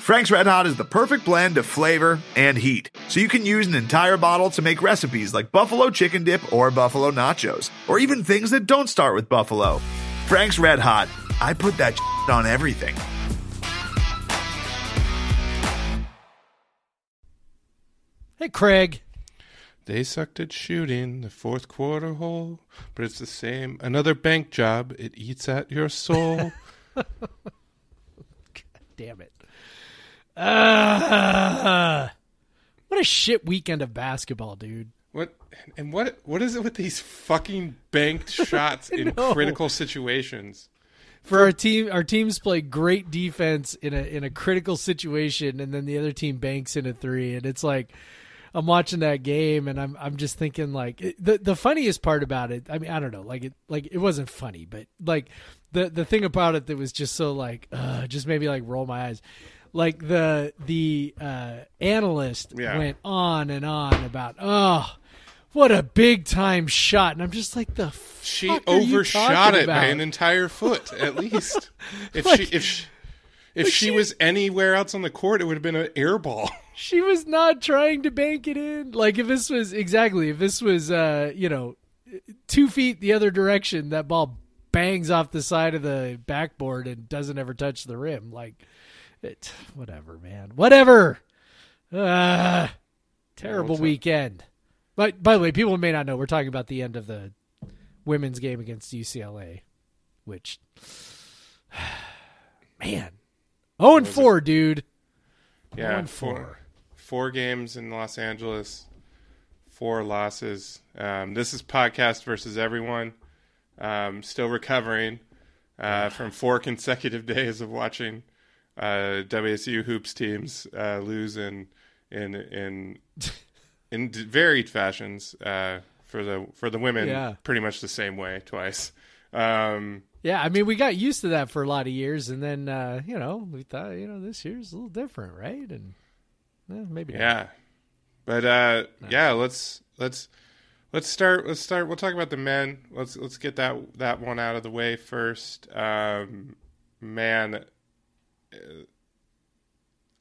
Frank's Red Hot is the perfect blend of flavor and heat, so you can use an entire bottle to make recipes like buffalo chicken dip or buffalo nachos, or even things that don't start with buffalo. Frank's Red Hot, I put that on everything. Hey, Craig. They sucked at shooting the fourth quarter hole, but it's the same. Another bank job. It eats at your soul. God Damn it. Uh, what a shit weekend of basketball, dude. what and what what is it with these fucking banked shots in critical situations? For our team, our teams play great defense in a in a critical situation, and then the other team banks in a three, and it's like I'm watching that game, and I'm I'm just thinking like it, the the funniest part about it. I mean, I don't know, like it like it wasn't funny, but like the the thing about it that was just so like uh, just maybe like roll my eyes. Like the the uh, analyst Yeah. went on and on about oh what a big time shot, and I'm just like the She overshot it by an entire foot, at least. If Like- she if she, if like she, she- was anywhere else on the court, it would have been an air ball. she was not trying to bank it in. Like if this was exactly if this was uh, you know, two feet the other direction, that ball bangs off the side of the backboard and doesn't ever touch the rim. Like it whatever, man. Whatever. Uh terrible up? weekend. But by the way, people may not know we're talking about the end of the women's game against UCLA, which man. 0 and 4, dude. Yeah, One four four. four games in Los Angeles, four losses. Um, this is podcast versus everyone. Um, still recovering uh, from four consecutive days of watching uh, WSU hoops teams uh, lose in in in in varied fashions. Uh, for the for the women, Yeah. pretty much the same way twice. Um, Yeah, I mean, we got used to that for a lot of years, and then uh, you know we thought you know this year's a little different, right? And eh, maybe not. Yeah. But uh yeah, let's let's let's start let's start we'll talk about the men. Let's let's get that that one out of the way first. Um man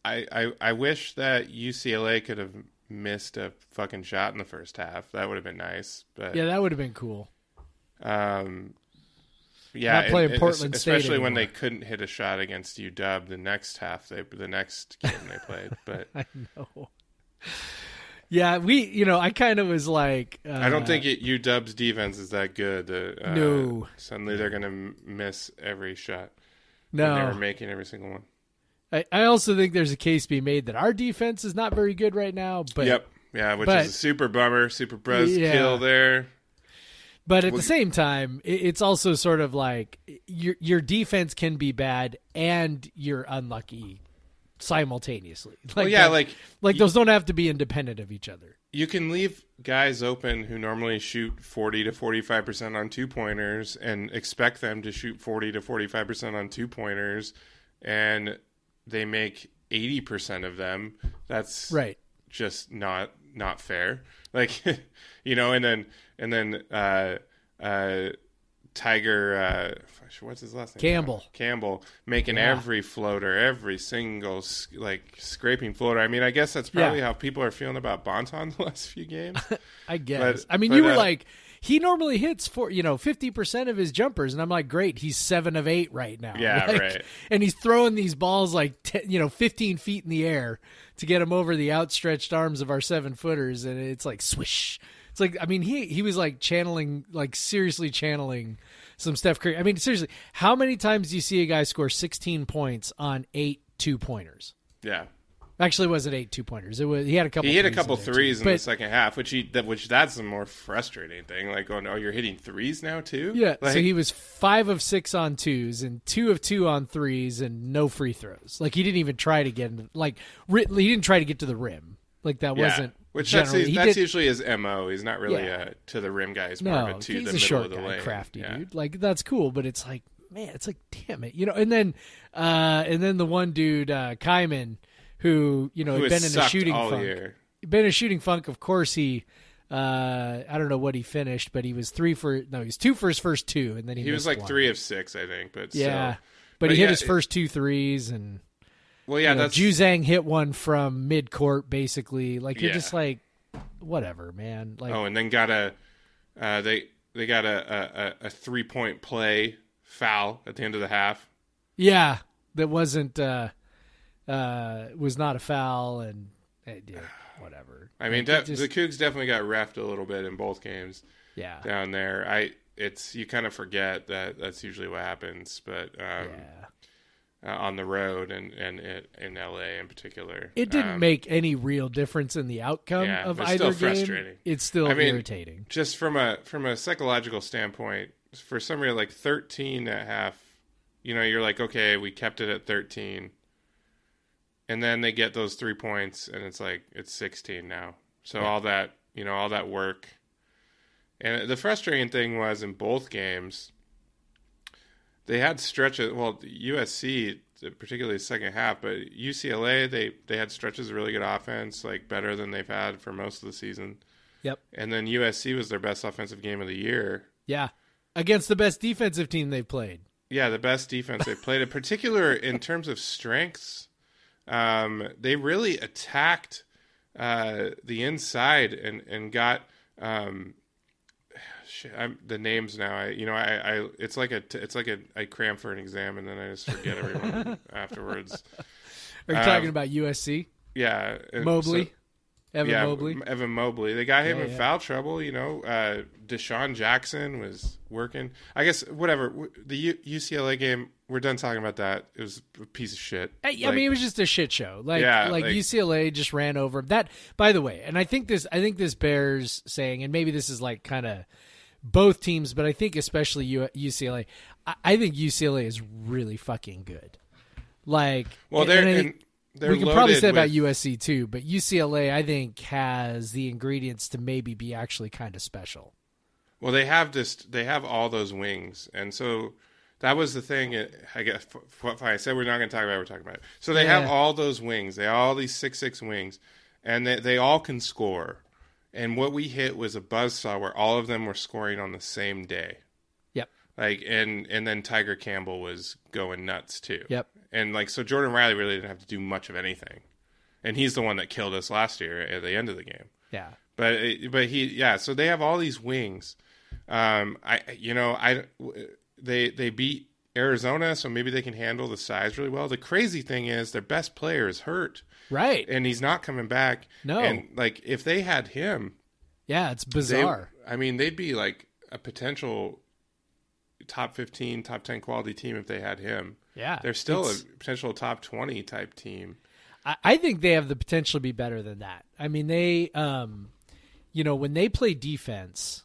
I I I wish that UCLA could have missed a fucking shot in the first half. That would have been nice. But yeah, that would have been cool. um yeah, Not playing and Portland State especially when they couldn't hit a shot against UW the next half they the next game they played. But I know. Yeah, we, you know, I kind of was like, uh, I don't think it, UW's defense is that good. Uh, uh, No. suddenly they're going to miss every shot. No. They were making every single one. I, I also think there's a case to be made that our defense is not very good right now. But yep. Yeah, which but- is a super bummer. Super buzz Yeah. kill there. But at Well, the same time, it's also sort of like your your defense can be bad and you're unlucky simultaneously. Like Well, yeah, that- like like y- those don't have to be independent of each other. You can leave guys open who normally shoot 40 to 45% on two pointers and expect them to shoot 40 to 45% on two pointers and they make 80% of them. That's Right. just not not fair. Like you know, and then and then uh uh Tyger uh what's his last name? Campbell. Campbell making Yeah. every floater, every single like scraping floater. I mean, I guess that's probably Yeah. how people are feeling about Bonton the last few games. I guess. But- I mean, but, you were uh, like, he normally hits for you know fifty percent of his jumpers, and I'm like, great, he's seven of eight right now. Yeah, Like, right. And he's throwing these balls like 10, you know fifteen feet in the air to get him over the outstretched arms of our seven footers, and it's like swish. It's like I mean, he he was like channeling, like seriously channeling some Steph Curry. I mean, seriously, how many times do you see a guy score sixteen points on eight two pointers? yeah. Actually, it wasn't eight two pointers. It was he had a couple. He hit a couple too. threes in But- the second half, which he that which that's the more frustrating thing. Like, going, oh, you're hitting threes now too. Yeah, like, so he was five of six on twos and two of two on threes and no free throws. Like he didn't even try to get into, like he didn't try to get to the rim. Like that yeah. wasn't which that's, his, that's did, usually his mo. He's not really Yeah. uh, to the rim guy. He's more no, of a to he's the a middle short of the guy, lane. crafty yeah. dude. Like that's cool, but it's like man, it's like damn it, you know. And then, uh, and then the one dude, uh, Kyman, who you know Who had been in a shooting funk. year. Been a shooting funk. Of course, he. Uh, I don't know what he finished, but he was three for no, he was two for his first two, and then he He was like one. three of six, I think. But Yeah, but, But he hit his first two threes, and Well, yeah, you know, that's Juzang hit one from mid court, basically. Like you're Yeah. just like, whatever, man. Like, oh, and then got a uh, they they got a a, a three point play foul at the end of the half. yeah, that wasn't uh, uh, was not a foul, and eh, yeah, whatever. I mean, de- just- the Cougs definitely got refed a little bit in both games yeah, down there. I it's you kind of forget that that's usually what happens, but um, yeah. Uh, on the road and and it, in LA in particular, It didn't Um, make any real difference in the outcome Yeah, of either still game. frustrating. It's still I mean, irritating. just from a from a psychological standpoint for some reason like 13 at half you know you're like okay we kept it at 13 and then they get those three points and it's like it's 16 now so all that you know all that work and the frustrating thing was in both games they had stretches well usc particularly the second half but ucla they they had stretches of really good offense like better than they've had for most of the season Yep. and then USC was their best offensive game of the year. Yeah, against the best defensive team they've played. Yeah, the best defense they played. In particular, in terms of strengths, um, they really attacked uh, the inside and and got um, shit, I'm, the names now. I you know I, I it's like a it's like a I cram for an exam and then I just forget everyone afterwards. Are you Um, talking about USC? Yeah, Mobley, so- Evan yeah, Mobley. Evan Mobley. They got him Yeah, in yeah. foul trouble. You know, uh, Dishon Jackson was working. I guess whatever. The U- UCLA game. We're done talking about that. It was a piece of shit. I, I mean, it was just a shit show. Like, Yeah, like, like- UCLA just ran over that. By the way, and I think this, I think this bears saying, and maybe this is like kind of both teams, but I think especially UCLA. I, think UCLA is really fucking good. Like, well, they're and they're we can probably say about USC too, but UCLA, I think, has the ingredients to maybe be actually kind of special. Well, they have this. They have all those wings, and so that was the thing. I guess fine. I said we're not going to talk about. it, We're talking about it. So they have all those wings. They have all these six six wings, and they they all can score. And what we hit was a buzzsaw where all of them were scoring on the same day. Yep. Like and and then Tyger Campbell was going nuts too. Yep. And like so Jordan Riley really didn't have to do much of anything. And he's the one that killed us last year at the end of the game. Yeah. But it- but he yeah, so they have all these wings. Um I you know, I they they beat Arizona, so maybe they can handle the size really well. The crazy thing is their best player is hurt Right. and he's not coming back. No. And like if they had him, Yeah, it's they, bizarre. I mean, they'd be like a potential top 15, top 10 quality team if they had him. yeah. They're still a potential top 20 type team. I, I think they have the potential to be better than that. I mean, they, um, you know, when they play defense,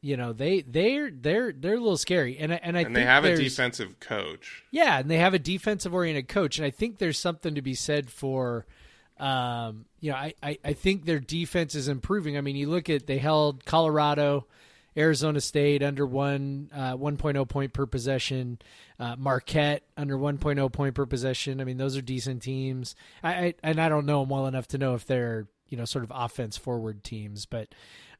you know, they they're they're they're a little scary, and I- and I And think they have a defensive coach. Yeah, and they have a defensive oriented coach, and I think there's something to be said for, um, you know, I, I I think their defense is improving. I mean, you look at they held Colorado. Arizona State under one uh, 1.0 point per possession, uh, Marquette under 1.0 point per possession. I mean, those are decent teams. I, I and I don't know them well enough to know if they're you know sort of offense forward teams, but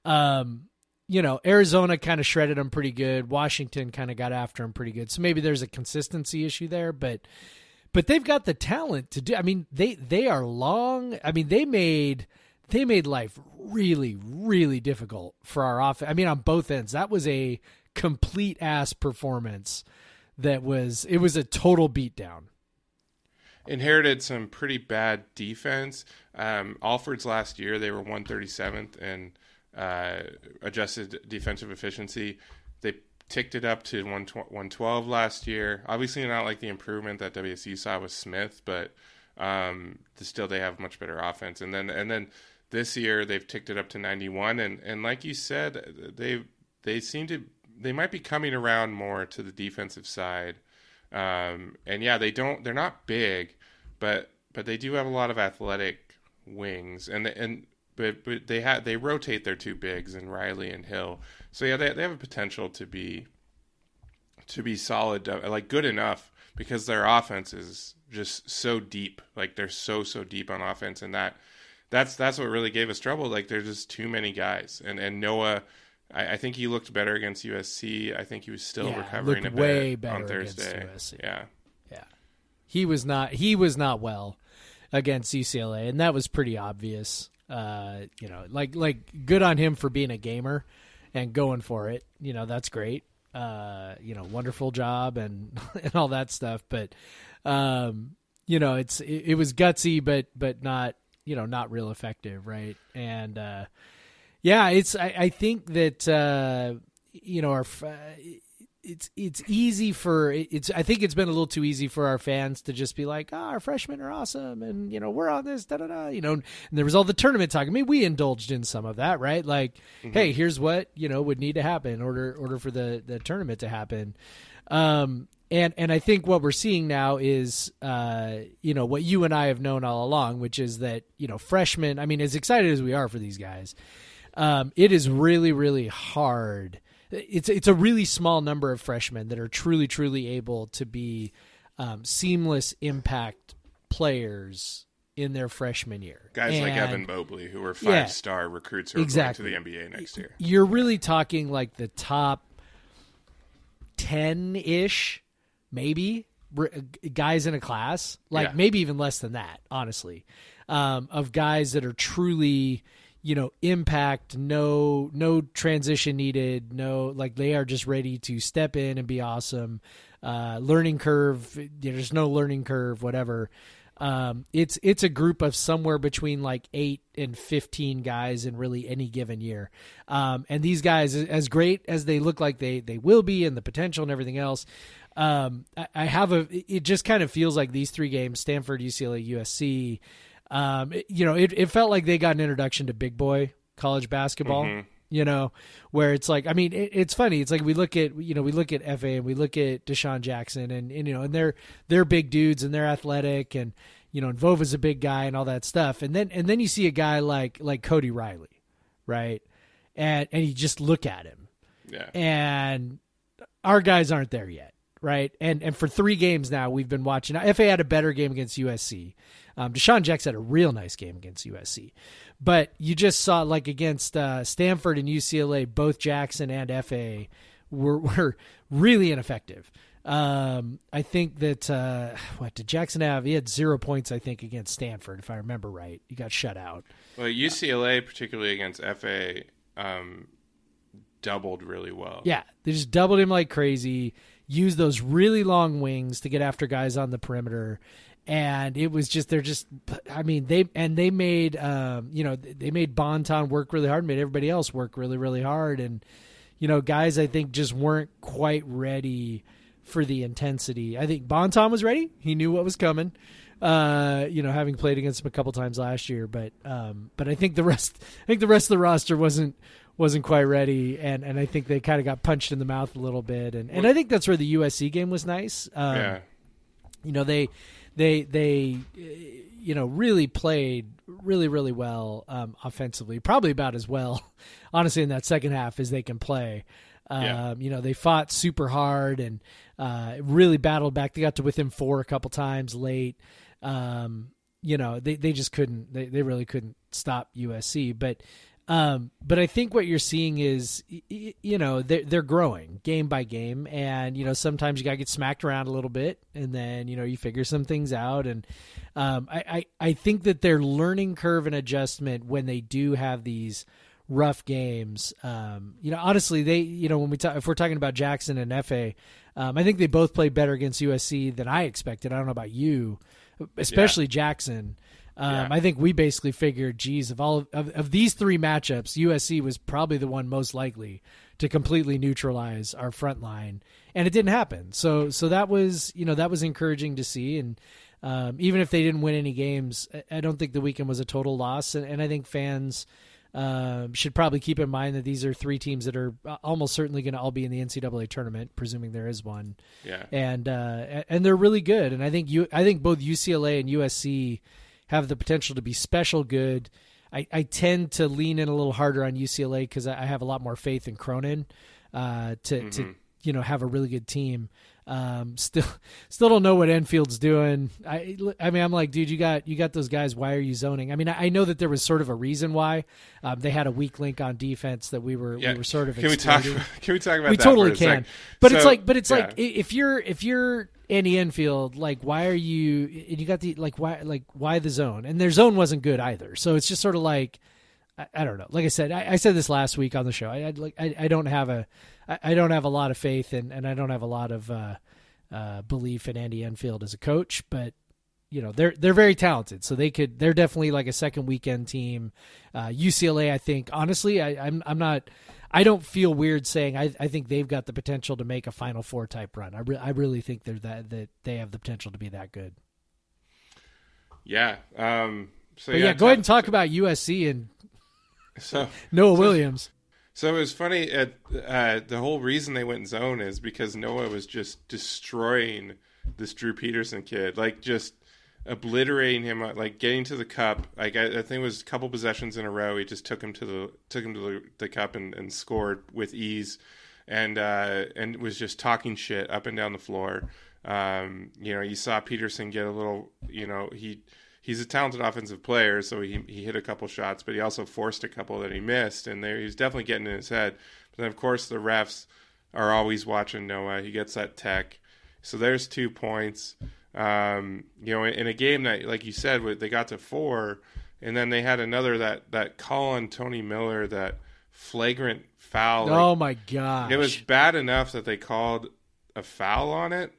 um, you know, Arizona kind of shredded them pretty good. Washington kind of got after them pretty good. So maybe there's a consistency issue there, but but they've got the talent to do. I mean, they they are long. I mean, they made they made life really really difficult for our offense. I mean, on both ends, that was a complete ass performance. That was it was a total beatdown. Inherited some pretty bad defense. Um, Alford's last year, they were 137th and uh, adjusted defensive efficiency. Ticked it up to 112 last year. Obviously, not like the improvement that WSU saw with Smith, but um, still they have much better offense. And then and then this year they've ticked it up to 91. And and like you said, they they seem to they might be coming around more to the defensive side. Um, and yeah, they don't they're not big, but but they do have a lot of athletic wings and and but but they have they rotate their two bigs and Riley and Hill. So yeah, they they have a potential to be to be solid, like good enough because their offense is just so deep. Like they're so so deep on offense, and that that's that's what really gave us trouble. Like there's just too many guys, and and Noah. I, I think he looked better against USC. I think he was still Yeah, recovering a bit way on better against Thursday. USC. Yeah, Yeah. He was not he was not well. against UCLA, and that was pretty obvious. Uh, you know, like like good on him for being a gamer and going for it. You know, that's great. Uh, you know, wonderful job and and all that stuff. But um, you know, it's it, it was gutsy, but but not you know not real effective, right? And uh, yeah, it's I, I think that uh, you know our it's it's easy for it's I think it's been a little too easy for our fans to just be like, ah, oh, our freshmen are awesome, and you know we're on this, da da da, you know. And there was all the tournament talk. I mean, we indulged in some of that, right? Like, mm-hmm. hey, here's what you know would need to happen in order order for the the tournament to happen. Um, and and I think what we're seeing now is, uh, you know, what you and I have known all along, which is that you know freshmen. I mean, as excited as we are for these guys, um, it is really really hard it's it's a really small number of freshmen that are truly truly able to be um, seamless impact players in their freshman year. Guys and, like Evan Mobley, who are five yeah, star recruits who are exactly. going to the NBA next year. You're really talking like the top ten ish, maybe guys in a class, like yeah. maybe even less than that, honestly, um, of guys that are truly you know impact no no transition needed no like they are just ready to step in and be awesome uh, learning curve there's no learning curve whatever um, it's it's a group of somewhere between like eight and fifteen guys in really any given year, um, and these guys, as great as they look like they they will be, and the potential and everything else, um, I, I, have a. It just kind of feels like these three games: Stanford, UCLA, USC um, it, you know, it, it felt like they got an introduction to big boy college basketball. Mm-hmm. You know, where it's like, I mean, it, it's funny. It's like we look at, you know, we look at Efe and we look at Dishon Jackson and, and you know, and they're they're big dudes and they're athletic and you know, and Vova's a big guy and all that stuff. And then and then you see a guy like like Cody Riley, right? And and you just look at him. Yeah. And our guys aren't there yet, right? And and for three games now we've been watching. Efe had a better game against USC. Um, Dishon Jackson had a real nice game against USC, but you just saw like against uh, Stanford and UCLA, both Jackson and Efe were were really ineffective. Um, I think that uh, what did Jackson have? He had zero points, I think, against Stanford, if I remember right. He got shut out. Well, UCLA, particularly against Efe, um, doubled really well. Yeah, they just doubled him like crazy. Used those really long wings to get after guys on the perimeter, and it was just they're just i mean they and they made um you know they made bonton work really hard made everybody else work really really hard. And you know guys i think just weren't quite ready for the intensity. I think bonton was ready. He knew what was coming uh you know having played against him a couple times last year. But um but i think the rest i think the rest of the roster wasn't wasn't quite ready and and i think they kind of got punched in the mouth a little bit and and i think that's where the usc game was nice um, yeah you know they they they you know really played really really well um, offensively, probably about as well, honestly, in that second half as they can play. Yeah. Um, you know, they fought super hard and uh, really battled back. They got to within four a couple times late. Um, you know, they, they just couldn't, they, they really couldn't stop USC. But um, but I think what you're seeing is, you know, they're, they're growing game by game, and you know sometimes you gotta get smacked around a little bit, and then you know you figure some things out, and um, I, I I think that their learning curve and adjustment when they do have these rough games, um, you know, honestly, they you know when we talk if we're talking about Jackson and Efe, um, I think they both played better against USC than I expected. I don't know about you, especially yeah. Jackson. Um, yeah. I think we basically figured, geez, of all of, of these three matchups, USC was probably the one most likely to completely neutralize our front line, and it didn't happen. So, so that was you know that was encouraging to see, and um, even if they didn't win any games, I don't think the weekend was a total loss, and, and I think fans. Uh, should probably keep in mind that these are three teams that are almost certainly going to all be in the NCAA tournament, presuming there is one. Yeah, and uh, and they're really good. And I think you, I think both UCLA and USC have the potential to be special good. I, I tend to lean in a little harder on UCLA because I have a lot more faith in Cronin uh, to, mm-hmm. to you know have a really good team. Um, still, still don't know what Enfield's doing. I, I mean, I'm like, dude, you got you got those guys. Why are you zoning? I mean, I, I know that there was sort of a reason why um, they had a weak link on defense that we were Yeah. we were sort of. Can we talk? exploiting. Can we talk about we that totally for a can but it's like but it's yeah. like if you're if you're andy enfield like why are you and you got the like why like why the zone and their zone wasn't good either so it's just sort of like i, I don't know like i said I, I said this last week on the show i, I like I, I don't have a I, I don't have a lot of faith and and i don't have a lot of uh uh belief in andy enfield as a coach but you know they're they're very talented, so they could they're definitely like a second weekend team. Uh, UCLA, I think honestly, I, I'm I'm not I don't feel weird saying I I think they've got the potential to make a Final Four type run. I re- I really think they're that that they have the potential to be that good. yeah. Um, so But yeah, go ahead and talk about USC and So Noah Williams. So it was funny. At, uh, the whole reason they went zone is because Noah was just destroying this Drew Peterson kid, like just obliterating him, like getting to the cup. Like I, I think it was a couple possessions in a row. He just took him to the took him to the, the cup and, and scored with ease, and uh, and was just talking shit up and down the floor. Um, you know, you saw Peterson get a little. You know, he he's a talented offensive player, so he he hit a couple shots, but he also forced a couple that he missed, and there he's definitely getting in his head. But then of course the refs are always watching Noah. He gets that tech, so there's two points. Um, you know, in, in a game that, like you said, they got to four, and then they had another that that call on Tony Miller that flagrant foul. like, oh my god! it was bad enough that they called a foul on it.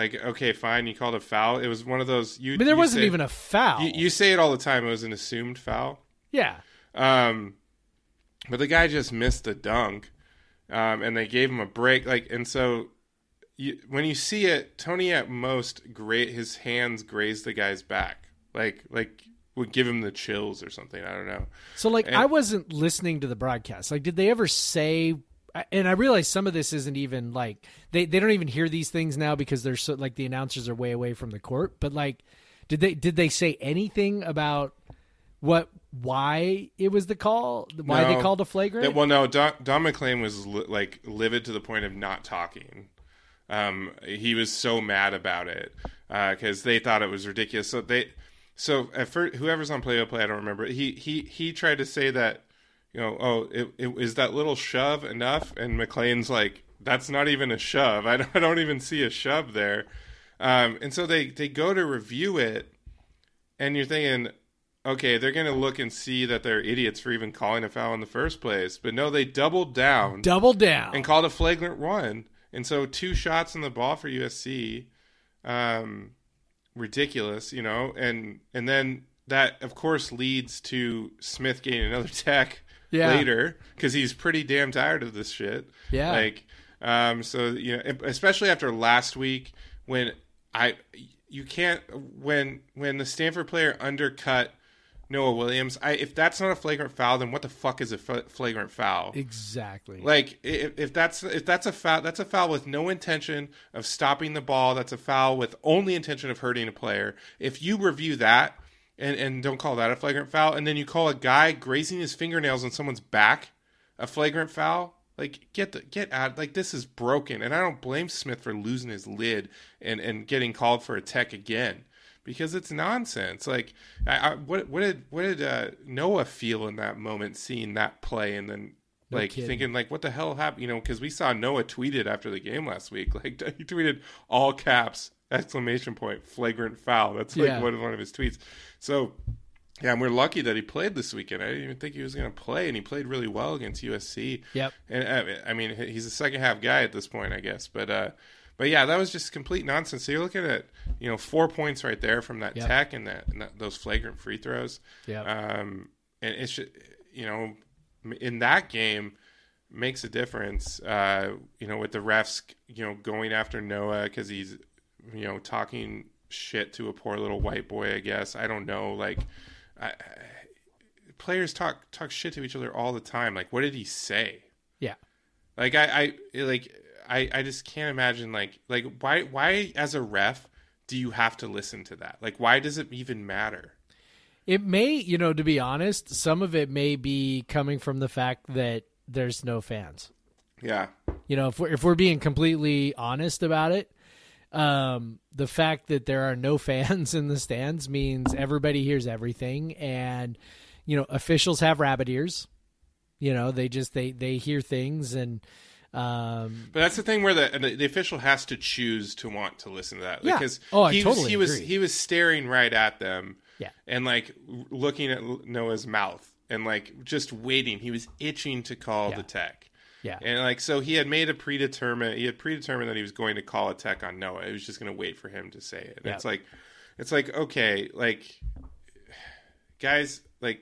Like, okay, fine, you called a foul. It was one of those. You, I mean, there you wasn't say- even a foul. You, you say it all the time. It was an assumed foul. yeah, Um, but the guy just missed the dunk, um, and they gave him a break. Like, and so you, when you see it, Tony at most great his hands graze the guy's back, like like would give him the chills or something. I don't know. So like And- I wasn't listening to the broadcast. Like did they ever say and I realize some of this isn't even like they, they don't even hear these things now because they're so like the announcers are way away from the court. But like did they did they say anything about what why it was the call? Why they No. called a flagrant? Well, no, Don, Don MacLean was li- like livid to the point of not talking. Um, he was so mad about it because they thought it was ridiculous. So they, so at first, whoever's on play by play, I don't remember. He he he tried to say that, you know, oh, it, it is that little shove enough, and MacLean's like, that's not even a shove. I don't, I don't even see a shove there. Um, and so they they go to review it, and you're thinking, okay, they're going to look and see that they're idiots for even calling a foul in the first place. But no, they doubled down Doubled down. and called a flagrant one. And so two shots in the ball for USC. Um, ridiculous, you know, and and then that of course leads to Smith getting another tech Yeah. later because he's pretty damn tired of this shit. Yeah. Like, um, so you know, especially after last week when I you can't when when the Stanford player undercut Noah Williams. I if that's not a flagrant foul, then what the fuck is a flagrant foul? exactly. Like if, if that's if that's a foul, that's a foul with no intention of stopping the ball. That's a foul with only intention of hurting a player. If you review that and and don't call that a flagrant foul, and then you call a guy grazing his fingernails on someone's back a flagrant foul, like get the get out. Like this is broken, and I don't blame Smith for losing his lid and and getting called for a tech again. Because it's nonsense. Like, I, I, what what did what did uh, Noah feel in that moment, seeing that play, and then No like kidding. thinking like what the hell happened you know because we saw noah tweeted after the game last week like he tweeted all caps exclamation point flagrant foul that's like Yeah. one, one of his tweets so yeah and we're lucky that he played this weekend i didn't even think he was going to play and he played really well against usc Yep. and uh, i mean he's a second half guy at this point i guess but uh but yeah, that was just complete nonsense. So you're looking at you know four points right there from that Yep. tech and that, and that those flagrant free throws. Yep. Um, and it's ju- you know in that game makes a difference. Uh, you know with the refs you know going after Noah because he's you know talking shit to a poor little white boy. I guess I don't know. Like I, players talk talk shit to each other all the time. Like what did he say? yeah. Like I, I like I, I just can't imagine like like why why as a ref do you have to listen to that? Like why does it even matter? It may, you know, to be honest, some of it may be coming from the fact that there's no fans. Yeah. You know, if we're if we're being completely honest about it, um, the fact that there are no fans in the stands means everybody hears everything, and you know, officials have rabbit ears. You know, they just they they hear things and. Um, but that's the thing where the, the, official has to choose to want to listen to that Yeah. because Oh, I he, totally was, he was agree. he was staring right at them Yeah. and like looking at Noah's mouth and like just waiting he was itching to call Yeah. the tech yeah, and like so he had made a predetermined he had predetermined that he was going to call a tech on Noah he was just going to wait for him to say it and Yeah. it's like it's like okay like guys like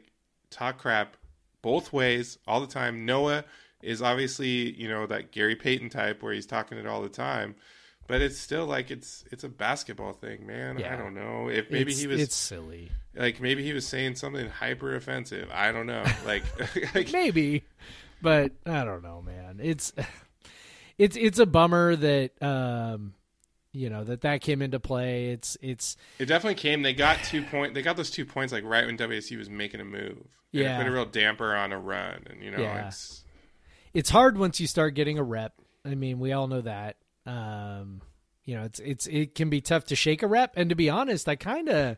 talk crap both ways all the time. Noah is obviously you know that Gary Payton type where he's talking it all the time, but it's still like it's it's a basketball thing, man. Yeah. I don't know if maybe it's, he was it's silly. like maybe he was saying something hyper offensive. I don't know. Like, like maybe but i don't know man it's it's it's a bummer that um you know that that came into play it's it's it definitely came. They got two point. They got those two points like right when WSU was making a move. Yeah. it put a real damper on a run, and you know Yeah. it's it's hard once you start getting a rep i mean we all know that um you know it's it's it can be tough to shake a rep and to be honest i kind of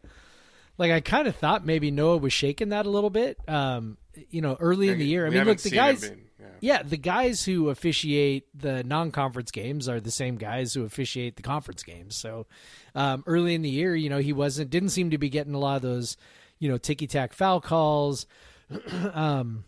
like i kind of thought maybe noah was shaking that a little bit um you know early in the year i mean look the guys being- yeah. Yeah, the guys who officiate the non-conference games are the same guys who officiate the conference games. So um, early in the year, you know, he wasn't didn't seem to be getting a lot of those, you know, ticky tack foul calls. um,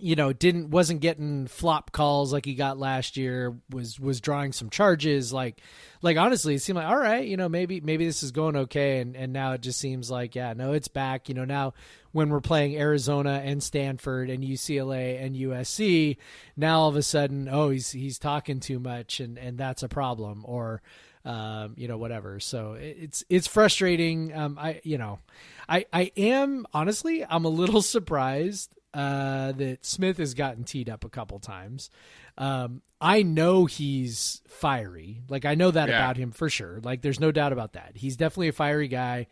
you know, didn't wasn't getting flop calls like he got last year. Was was drawing some charges. Like, like honestly, it seemed like all right. You know, maybe maybe this is going okay. And and now it just seems like yeah, no, it's back. You know, now when we're playing Arizona and Stanford and UCLA and USC, now all of a sudden, oh, he's he's talking too much, and and that's a problem. Or um, you know, whatever. So it's it's frustrating. Um, I you know, I I am honestly I'm a little surprised uh, that Smith has gotten teed up a couple times. Um, I know he's fiery. Like I know that Yeah. about him for sure. Like there's no doubt about that. He's definitely a fiery guy.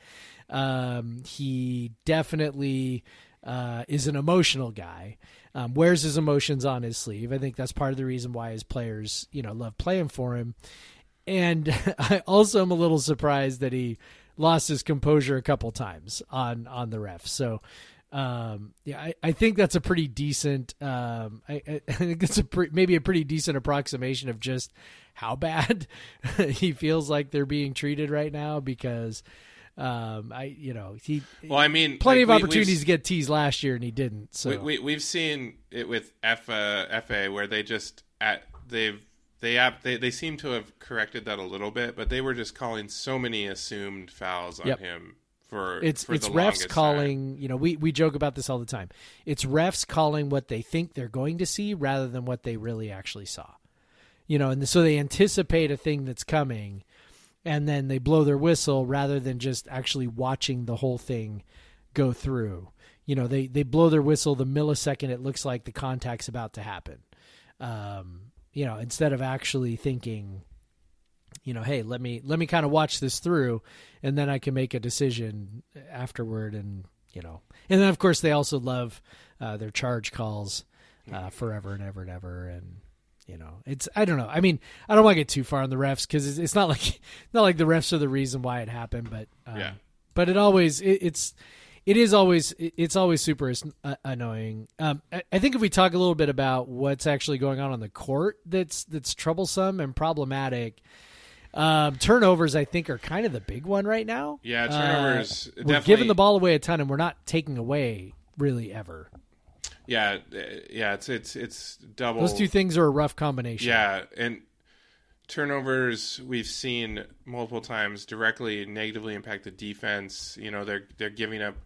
Um, he definitely uh, is an emotional guy. Um, wears his emotions on his sleeve. I think that's part of the reason why his players, you know, love playing for him. And I also am a little surprised that he lost his composure a couple times on on the ref. So um, yeah, I, I think that's a pretty decent. Um, I, I think that's a pre- maybe a pretty decent approximation of just how bad he feels like they're being treated right now. Because um, I, you know, he Well, I mean, plenty like, of we- opportunities to get teased last year and he didn't. So We, we we've seen it with F, uh, Efe where they just at they've they have they, they seem to have corrected that a little bit, but they were just calling so many assumed fouls on Yep. him for it's for it's refs longest time. calling you know we, we joke about this all the time. It's refs calling what they think they're going to see rather than what they really actually saw. You know and so they anticipate a thing that's coming and then they blow their whistle rather than just actually watching the whole thing go through. You know they they blow their whistle the millisecond it looks like the contact's about to happen. Um you know instead of actually thinking you know hey let me let me kind of watch this through and then i can make a decision afterward and you know and then of course they also love uh, their charge calls uh, forever and ever and ever and you know it's i don't know i mean i don't want to get too far on the refs because it's, it's not like not like the refs are the reason why it happened but um, Yeah. but it always it, it's it is always it's always super uh, annoying. Um, I, I think if we talk a little bit about what's actually going on on the court, that's that's troublesome and problematic. Um, turnovers, I think, are kind of the big one right now. Yeah, turnovers, Uh, we're giving the ball away a ton, and we're not taking away really ever. Yeah, uh, yeah, it's it's it's double. Those two things are a rough combination. Yeah, and turnovers we've seen multiple times directly negatively impact the defense. You know, they're they're giving up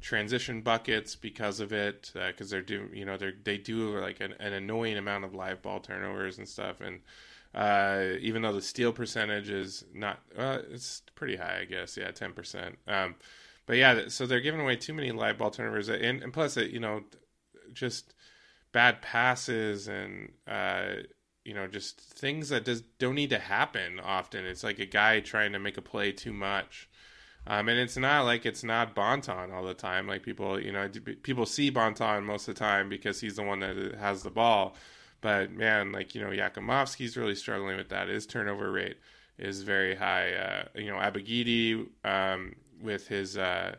transition buckets because of it because they're doing you know they they do like an, an annoying amount of live ball turnovers and stuff and uh, even though the steal percentage is not uh, it's pretty high I guess yeah ten percent um, but yeah so they're giving away too many live ball turnovers and, and plus it you know just bad passes and uh, you know just things that just don't need to happen often. It's like a guy trying to make a play too much. Um, and it's not like it's not Bonton all the time. Like people, you know, people see Bonton most of the time because he's the one that has the ball. But man, like you know, Jakimovski's really struggling with that. His turnover rate is very high. Uh, you know, Abogidi um, with his uh,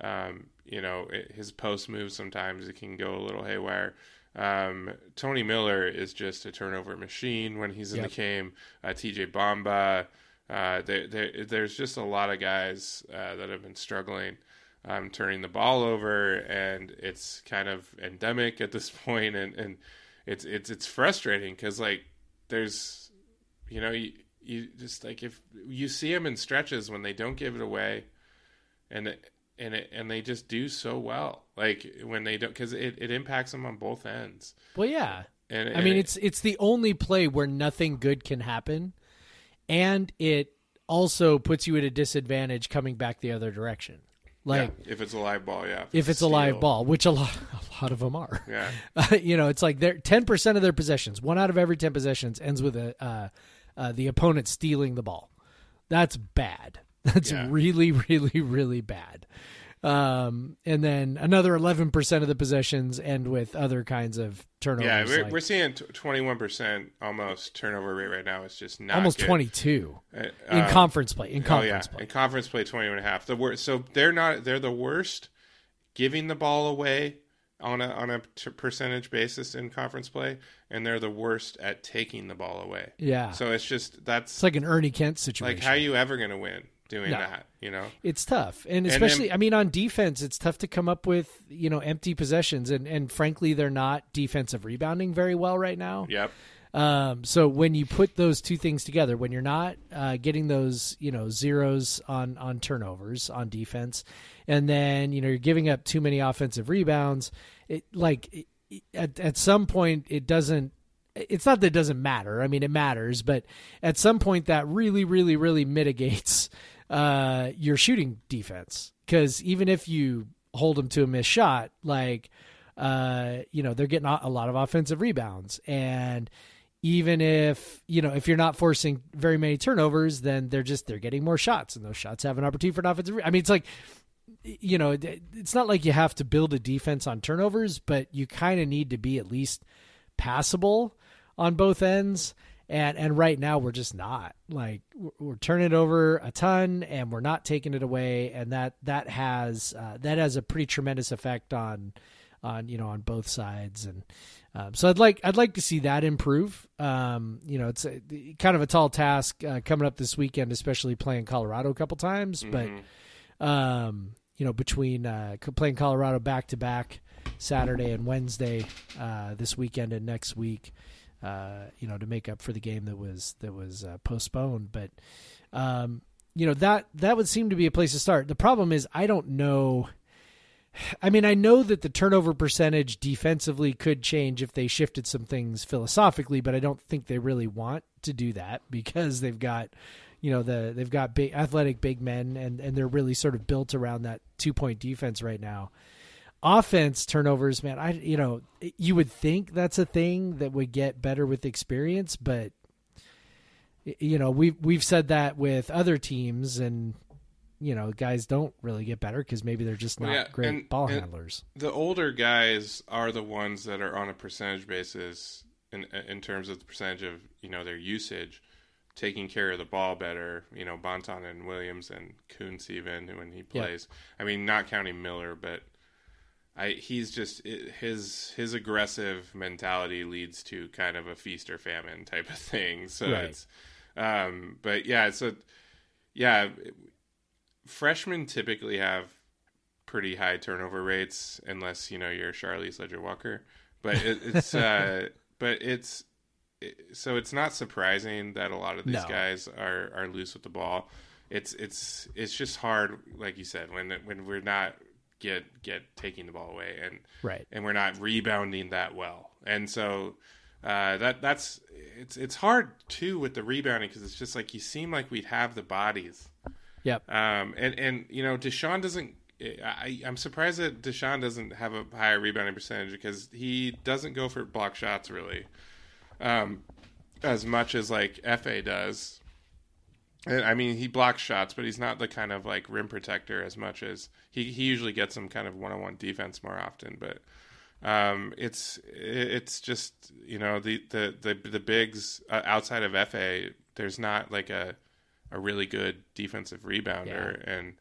um, you know his post move sometimes it can go a little haywire. Um, Tony Miller is just a turnover machine when he's in Yep. the game. Uh, TJ Bamba. Uh, there, there, there's just a lot of guys uh, that have been struggling um, turning the ball over, and it's kind of endemic at this point, and, and it's it's it's frustrating because like there's you know you, you just like if you see them in stretches when they don't give it away, and it, and it, and they just do so well like when they don't because it, it impacts them on both ends. Well, yeah. And I mean, it- it's it's the only play where nothing good can happen, and it also puts you at a disadvantage coming back the other direction. Like yeah, if it's a live ball, yeah. if it's a live ball, which a lot a lot of them are. yeah. you know, it's like they're ten percent of their possessions, one out of every ten possessions ends with a uh, uh, the opponent stealing the ball. That's bad. That's Yeah. really, really, really bad. Um, and then another eleven percent of the possessions end with other kinds of turnovers. Yeah, we're, like we're seeing twenty one percent almost turnover rate right now. It's just not almost good. twenty two Uh, in um, conference play. In Oh yeah, conference play, in conference play, twenty and a half. The worst. So they're not. They're the worst giving the ball away on a on a t- percentage basis in conference play, and they're the worst at taking the ball away. yeah. So it's just that's it's like an Ernie Kent situation. like how are you ever going to win doing No. that? You know? It's tough, and then- especially, I mean, on defense, it's tough to come up with you know empty possessions, and and frankly, they're not defensive rebounding very well right now. Yep. Um, so when you put those two things together, when you're not uh, getting those you know zeros on on turnovers on defense, and then you know you're giving up too many offensive rebounds, it like it, it- at at some point it doesn't. It's not that it doesn't matter. I mean, it matters, but at some point that really, really, really mitigates uh, your shooting defense because even if you hold them to a missed shot, like uh, you know they're getting a lot of offensive rebounds, and even if you know if you're not forcing very many turnovers, then they're just they're getting more shots, and those shots have an opportunity for an offensive. Re- I mean, it's like you know, it's not like you have to build a defense on turnovers, but you kind of need to be at least passable on both ends. And and right now we're just not. Like we're, turning it over a ton, and we're not taking it away, and that that has uh, that has a pretty tremendous effect on on you know on both sides, and um, so I'd like I'd like to see that improve. Um, you know, it's a, kind of a tall task uh, coming up this weekend, especially playing Colorado a couple times, but um, you know, between uh, playing Colorado back to back Saturday and Wednesday uh, this weekend and next week, uh, you know, to make up for the game that was that was uh, postponed. But um, you know that that would seem to be a place to start. The problem is I don't know. I mean, I know that the turnover percentage defensively could change if they shifted some things philosophically, but I don't think they really want to do that because they've got, you know, the they've got big athletic big men and and they're really sort of built around that two point defense right now. Offense turnovers, man, I you know, you would think that's a thing that would get better with experience, but you know, we've we've said that with other teams and you know, guys don't really get better because maybe they're just not Well, yeah, great and- ball and- handlers. the older guys are the ones that are on a percentage basis in in terms of the percentage of you know their usage, taking care of the ball better. You know, Bonton and Williams and Kunc even when he Yeah. plays. I mean, not counting Miller, but I he's just his his aggressive mentality leads to kind of a feast or famine type of thing. So Right. it's, um, but yeah, so yeah, freshmen typically have pretty high turnover rates unless you know you're Charlie's Ledger Walker. But it, it's uh, but it's it, so it's not surprising that a lot of these No. guys are are loose with the ball. It's it's it's just hard, like you said, when when we're not get get taking the ball away and Right. and we're not rebounding that well. And so uh, that that's it's it's hard too with the rebounding because it's just like you seem like we'd have the bodies. Yep. Um, and and you know Dishon doesn't. I, I'm surprised that Dishon doesn't have a higher rebounding percentage because he doesn't go for block shots really, um, as much as like Efe does. I mean, he blocks shots, but he's not the kind of like rim protector as much as he he usually gets some kind of one on one defense more often. But Um, it's it's just you know the the the, the bigs uh, outside of Efe. There's not like a a really good defensive rebounder, and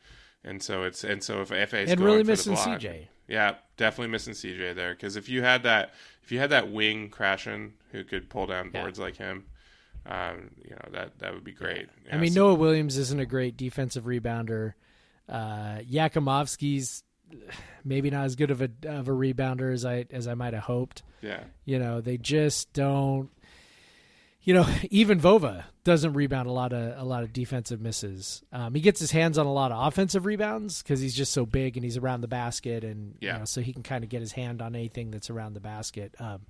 and so it's and so if Efe is really missing block- CJ. yeah, definitely missing CJ there because if you had that if you had that wing crashing who could pull down Yeah. boards like him, um, you know that that would be great. I Yeah, mean, so- Noah Williams isn't a great defensive rebounder. Uh, Jakimovski's maybe not as good of a of a rebounder as I as I might have hoped. yeah, You know, they just don't. You know, even Vova doesn't rebound a lot of a lot of defensive misses. Um, he gets his hands on a lot of offensive rebounds because he's just so big and he's around the basket, and Yeah. you know, so he can kind of get his hand on anything that's around the basket. Um,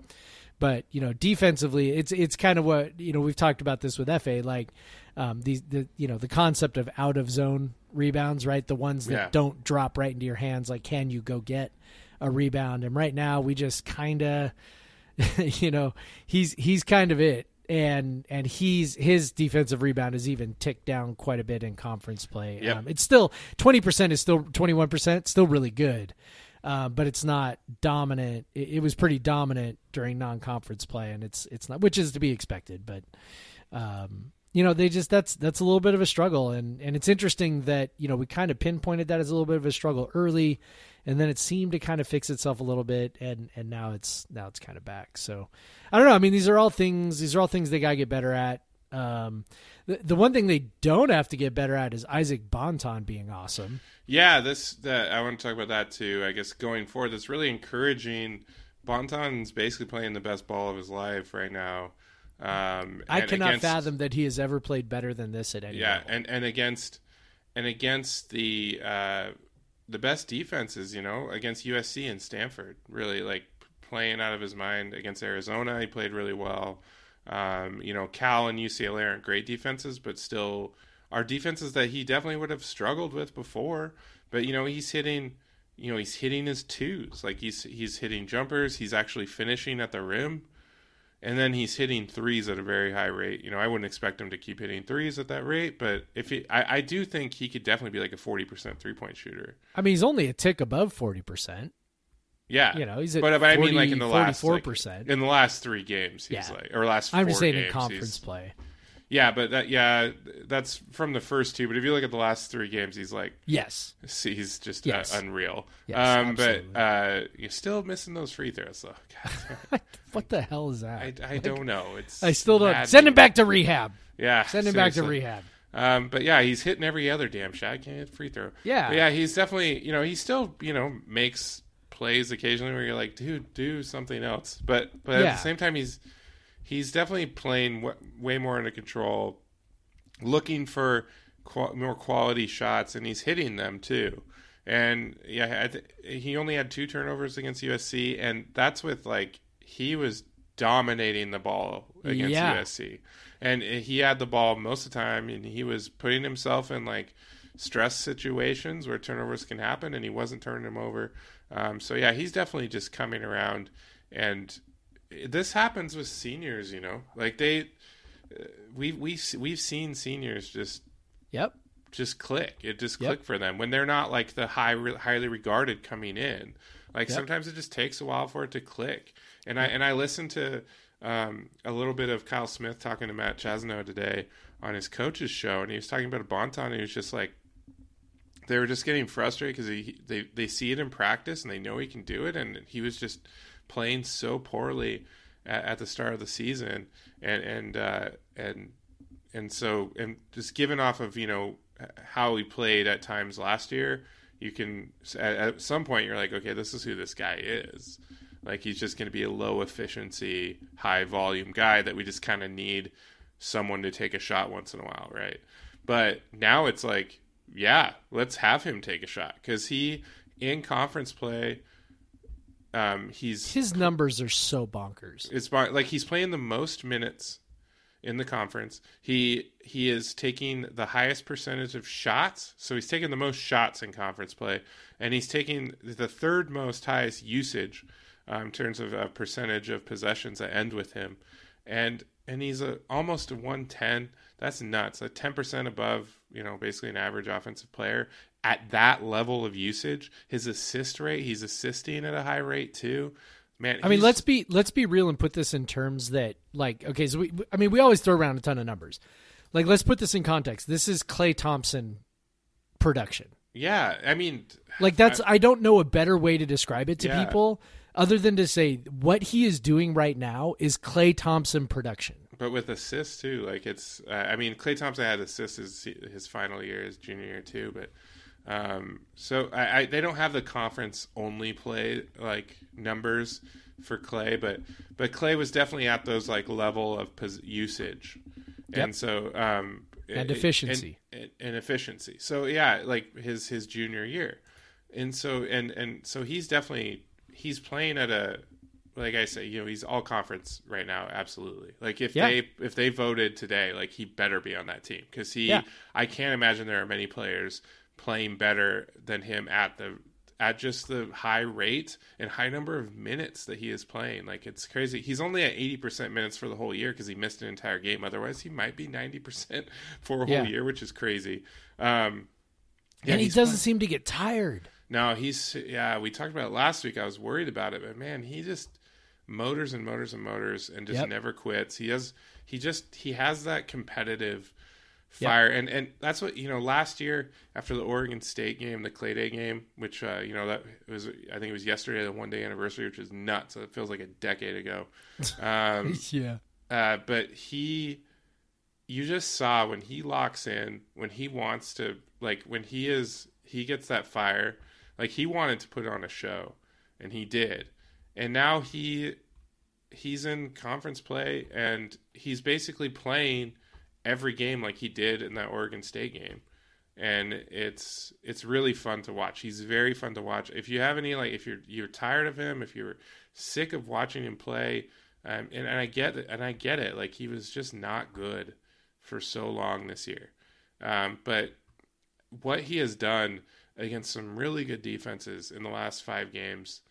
but you know, defensively, it's it's kind of what you know we've talked about this with Fa, like um, these the you know the concept of out of zone rebounds, right? The ones that Yeah. don't drop right into your hands. Like, can you go get a rebound? And right now, we just kind of you know he's he's kind of it and and he's his defensive rebound has even ticked down quite a bit in conference play Yep. um, it's still 20% is still 21% still really good uh, but it's not dominant. It, it was pretty dominant during non-conference play and it's it's not which is to be expected but um, you know they just that's that's a little bit of a struggle. And and it's interesting that you know we kind of pinpointed that as a little bit of a struggle early and then it seemed to kind of fix itself a little bit and and now it's now it's kind of back. So i don't know. I mean these are all things these are all things they got to get better at um the, the one thing they don't have to get better at is isaac bonton being awesome yeah. This that I want to talk about that too. I guess going forward, that's really encouraging. Bonton's basically playing the best ball of his life right now. Um, i cannot against- fathom that he has ever played better than this at any point. Yeah, level. and and against and against the uh, the best defenses, you know, against USC and Stanford, really like playing out of his mind. Against Arizona, he played really well. Um, you know, Cal and UCLA aren't great defenses, but still are defenses that he definitely would have struggled with before. But you know, he's hitting, you know, he's hitting his twos. Like he's he's hitting jumpers. He's actually finishing at the rim. And then he's hitting threes at a very high rate. You know, I wouldn't expect him to keep hitting threes at that rate, but if he, I, I do think he could definitely be like a forty percent three point shooter. i mean he's only a tick above 40% Yeah, you know he's at but, but I mean, like in the 40, last like, 44% in the last three games, he's Yeah. like, or last. i'm just saying games, in conference play Yeah, but that yeah, that's from the first two. But if you look at the last three games, he's like yes he's just Yes. uh, unreal. Yes, um, but uh, you're still missing those free throws, though. God damn it. what the hell is that I, I don't know. It's I still don't maddening. send him back to rehab Yeah, send him back to rehab Um, but yeah, he's hitting every other damn shot. Can't hit free throw. Yeah. But yeah, he's definitely you know he still you know makes plays occasionally where you're like, dude, do something else. But but at the same time, he's he's definitely playing w- way more under control, looking for qu- more quality shots, and he's hitting them too. And yeah, I th- he only had two turnovers against USC, and that's with like he was dominating the ball against Yeah. USC, and eh, he had the ball most of the time, and he was putting himself in like stress situations where turnovers can happen, and he wasn't turning them over. Um, so yeah, he's definitely just coming around, and this happens with seniors, you know, like they we we we've seen seniors just yep just click. It just Yep. click for them when they're not like the high highly regarded coming in. Like Yep. sometimes it just takes a while for it to click. And I and I listened to um, a little bit of Kyle Smith talking to Matt Chazanow today on his coach's show, and he was talking about a Bonton. And he was just like, they were just getting frustrated because he they they see it in practice and they know he can do it, and he was just playing so poorly at, at the start of the season, and and uh, and and so and just given off of you know how he played at times last year, you can at, at some point you're like, okay, this is who this guy is. Like he's just going to be a low efficiency, high volume guy that we just kind of need someone to take a shot once in a while, right? But now it's like, yeah, let's have him take a shot because he in conference play, um, he's his numbers are so bonkers it's like he's playing the most minutes in the conference. He he is taking the highest percentage of shots, so he's taking the most shots in conference play, and he's taking the third most highest usage um, in terms of uh, percentage of possessions that end with him, and and he's a almost a one ten. That's nuts. A ten percent above, you know, basically an average offensive player at that level of usage, his assist rate, he's assisting at a high rate too. Man, I mean, let's be let's be real and put this in terms that like okay, so we I mean we always throw around a ton of numbers. Like let's put this in context. This is Klay Thompson production. yeah. I mean, Like that's I don't know a better way to describe it to Yeah. people other than to say what he is doing right now is Klay Thompson production. But with assists too. Like it's, uh, I mean, Klay Thompson had assists his, his final year, his junior year too. But um, so I, I, they don't have the conference only play like numbers for Klay, but but Klay was definitely at those like level of pos- usage, Yep. and so um, And it- efficiency. and, and, and efficiency. So yeah, like his his junior year, and so and and so he's definitely he's playing at a like I say, you know, he's all conference right now. Absolutely. Like if Yeah. they if they voted today, like he better be on that team because he. Yeah. I can't imagine there are many players playing better than him at the at just the high rate and high number of minutes that he is playing. Like it's crazy. He's only at eighty percent minutes for the whole year because he missed an entire game. Otherwise, he might be ninety percent for a whole Yeah. year, which is crazy. Um, yeah, and he doesn't seem to get tired. no, he's yeah. We talked about it last week. I was worried about it, but man, he just motors and motors and motors and just Yep. never quits. He has he just he has that competitive Yep. fire, and and that's what you know. Last year after the Oregon State game, the Clay Day game, which uh, you know that was I think it was yesterday, the one day anniversary, which is nuts. It feels like a decade ago. Um, Yeah. uh, but he, you just saw when he locks in, when he wants to, like when he is, he gets that fire. Like he wanted to put on a show, and he did. And now he, he's in conference play, and he's basically playing every game like he did in that Oregon State game. And it's it's really fun to watch. He's very fun to watch. If you have any like, if you're you're tired of him, if you're sick of watching him play, um, and, and I get it, and I get it. Like he was just not good for so long this year. Um, but what he has done against some really good defenses in the last five games,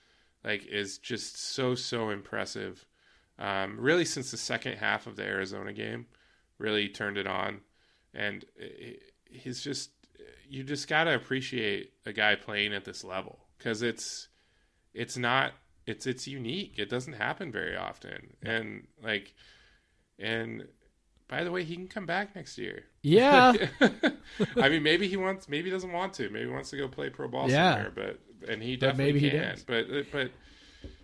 like, is just so so impressive. Um, really, since the second half of the Arizona game, really turned it on, and he's just you just gotta appreciate a guy playing at this level because it's it's not it's it's unique. It doesn't happen very often, and like, and by the way, he can come back next year. Yeah. I mean, maybe he wants, maybe he doesn't want to. Maybe he wants to go play pro ball Yeah. somewhere. But and he definitely maybe he can. does. But uh, but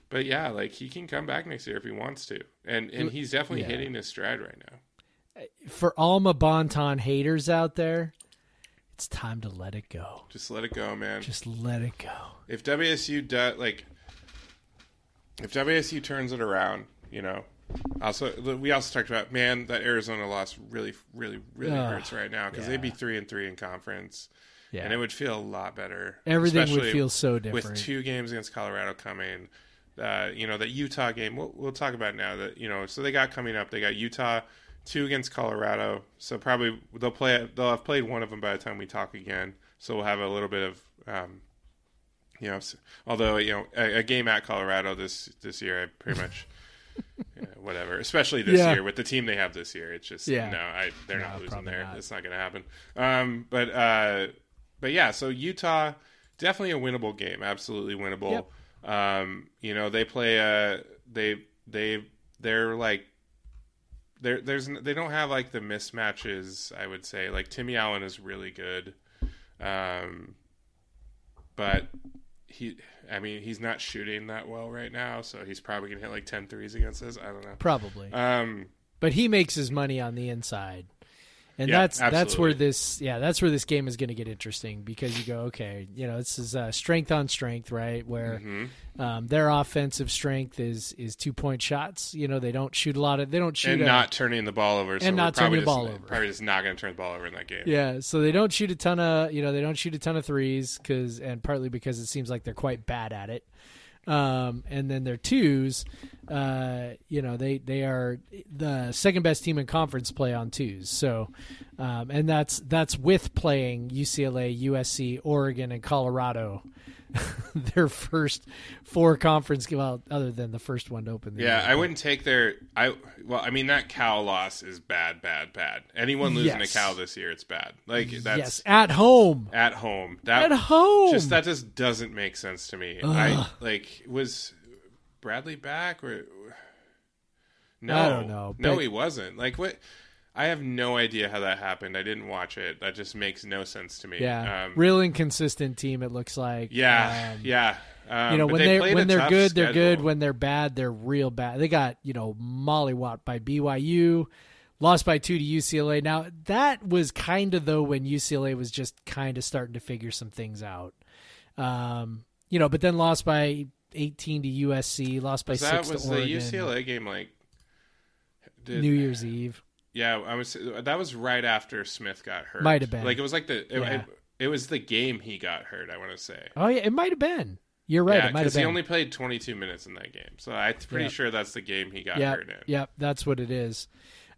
but yeah, like he can come back next year if he wants to. And and he's definitely Yeah. hitting his stride right now. Uh, for all my Bonton haters out there, it's time to let it go. Just let it go, man. Just let it go. if WSU does like if WSU turns it around, you know. Also, we also talked about man that Arizona loss really, really, really Ugh, hurts right now because yeah. they'd be three and three in conference, Yeah. and it would feel a lot better. Everything would feel so different. with two games against Colorado coming. Uh, you know that Utah game. We'll, we'll talk about now. That you know, so they got coming up. They got Utah, two against Colorado. So probably they'll play. They'll have played one of them by the time we talk again. So we'll have a little bit of, um, you know, although you know a, a game at Colorado this this year, I pretty much. yeah, whatever, especially this Yeah. year with the team they have this year, it's just Yeah. no, I they're No, not losing there. not. It's not going to happen. Um, but uh, but yeah, so Utah definitely a winnable game, absolutely winnable. Um, you know, they play a they they they're like there there's they don't have like the mismatches. I would say like Timmy Allen is really good, um, but he I mean he's not shooting that well right now, so he's probably gonna hit like 10 threes against us. I don't know. Probably. Um, but he makes his money on the inside. And Yeah, that's that's where this yeah, that's where this game is going to get interesting because you go, okay, you know, this is uh, strength on strength, right? Where mhm. um, their offensive strength is is two point shots. You know, they don't shoot a lot of they don't shoot and a- not turning the ball over, and we're not turning the just- ball over. Probably just not going to turn the ball over in that game. Yeah, so they don't shoot a ton of you know they don't shoot a ton of threes because and partly because it seems like they're quite bad at it. Um, and then their twos, uh, you know they they are the second best team in conference play on twos. So, um, and that's that's with playing UCLA, USC, Oregon, and Colorado. their first four conference well other than the first one to open the Yeah, year. I wouldn't take their. I well, I mean that cow loss is bad, bad, bad. Anyone losing Yes. to Cal this year, it's bad. Like that's yes at home at home. That at home just that just doesn't make sense to me. I like was Bradley back or no? I don't know, No, he wasn't. Like what? I have no idea how that happened. I didn't watch it. That just makes no sense to me. yeah um, real inconsistent team it looks like yeah, Um, yeah. Um, you know but when they they when they're good they're good when they're bad they're real bad they got you know mollywopped by byu lost by two to ucla now that was kind of though when ucla was just kind of starting to figure some things out um you know but then lost by 18 to usc lost by that six was to the UCLA game. Like did, new year's eve Yeah, I was. That was right after Smith got hurt. Might have been. Like it was like the. It, Yeah. it, it was the game he got hurt. I want to say. oh yeah it might have been you're right yeah, it might have because he only played 22 minutes in that game, so I'm pretty Yeah. sure that's the game he got Yep, hurt in. yep, that's what it is.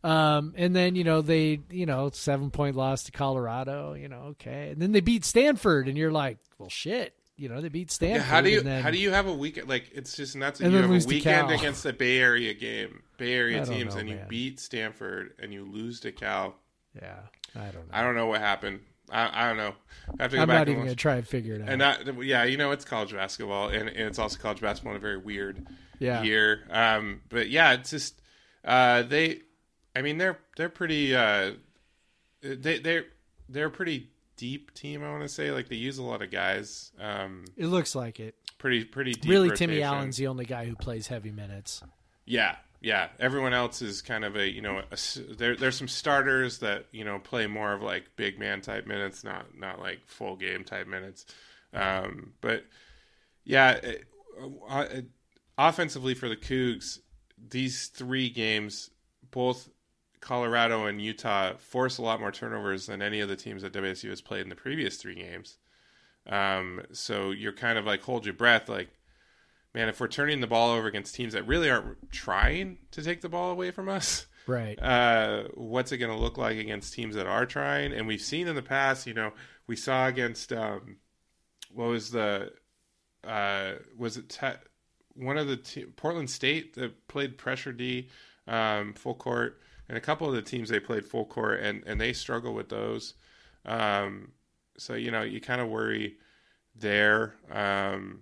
Um, and then you know they, you know, seven point loss to Colorado. You know, okay, and then they beat Stanford, and you're like, well, shit. You know, they beat Stanford. Yeah, how do you then, how do you have a weekend like it's just nuts that you have a weekend against the Bay Area game, Bay Area teams, know, and you beat Stanford and you lose to Cal. Yeah, I don't know. I don't know what happened. I, I don't know. I have to go I'm back not even gonna try and figure it out. And yeah, you know, it's college basketball, and, and it's also college basketball in a very weird Yeah. year. Um, but yeah, it's just uh, they. I mean, they're they're pretty. Uh, they they're they're pretty deep team. I want to say, like they use a lot of guys. Um, it looks like it. pretty pretty deep. really, Timmy. Allen's the only guy who plays heavy minutes. Yeah, yeah. Everyone else is kind of a you know a there. There's some starters that you know play more of like big man type minutes, not not like full game type minutes. Um, but yeah, it, uh, offensively for the Cougs, these three games, both Colorado and Utah, force a lot more turnovers than any of the teams that WSU has played in the previous three games. Um, so you're kind of like hold your breath, like man, if we're turning the ball over against teams that really aren't trying to take the ball away from us, Right. uh, what's it going to look like against teams that are trying? And we've seen in the past, you know, we saw against um, what was the uh, was it te- one of the te- Portland State that played pressure D um, full court, and a couple of the teams they played full court, and and they struggle with those. Um, so you know, you kind of worry there. Um,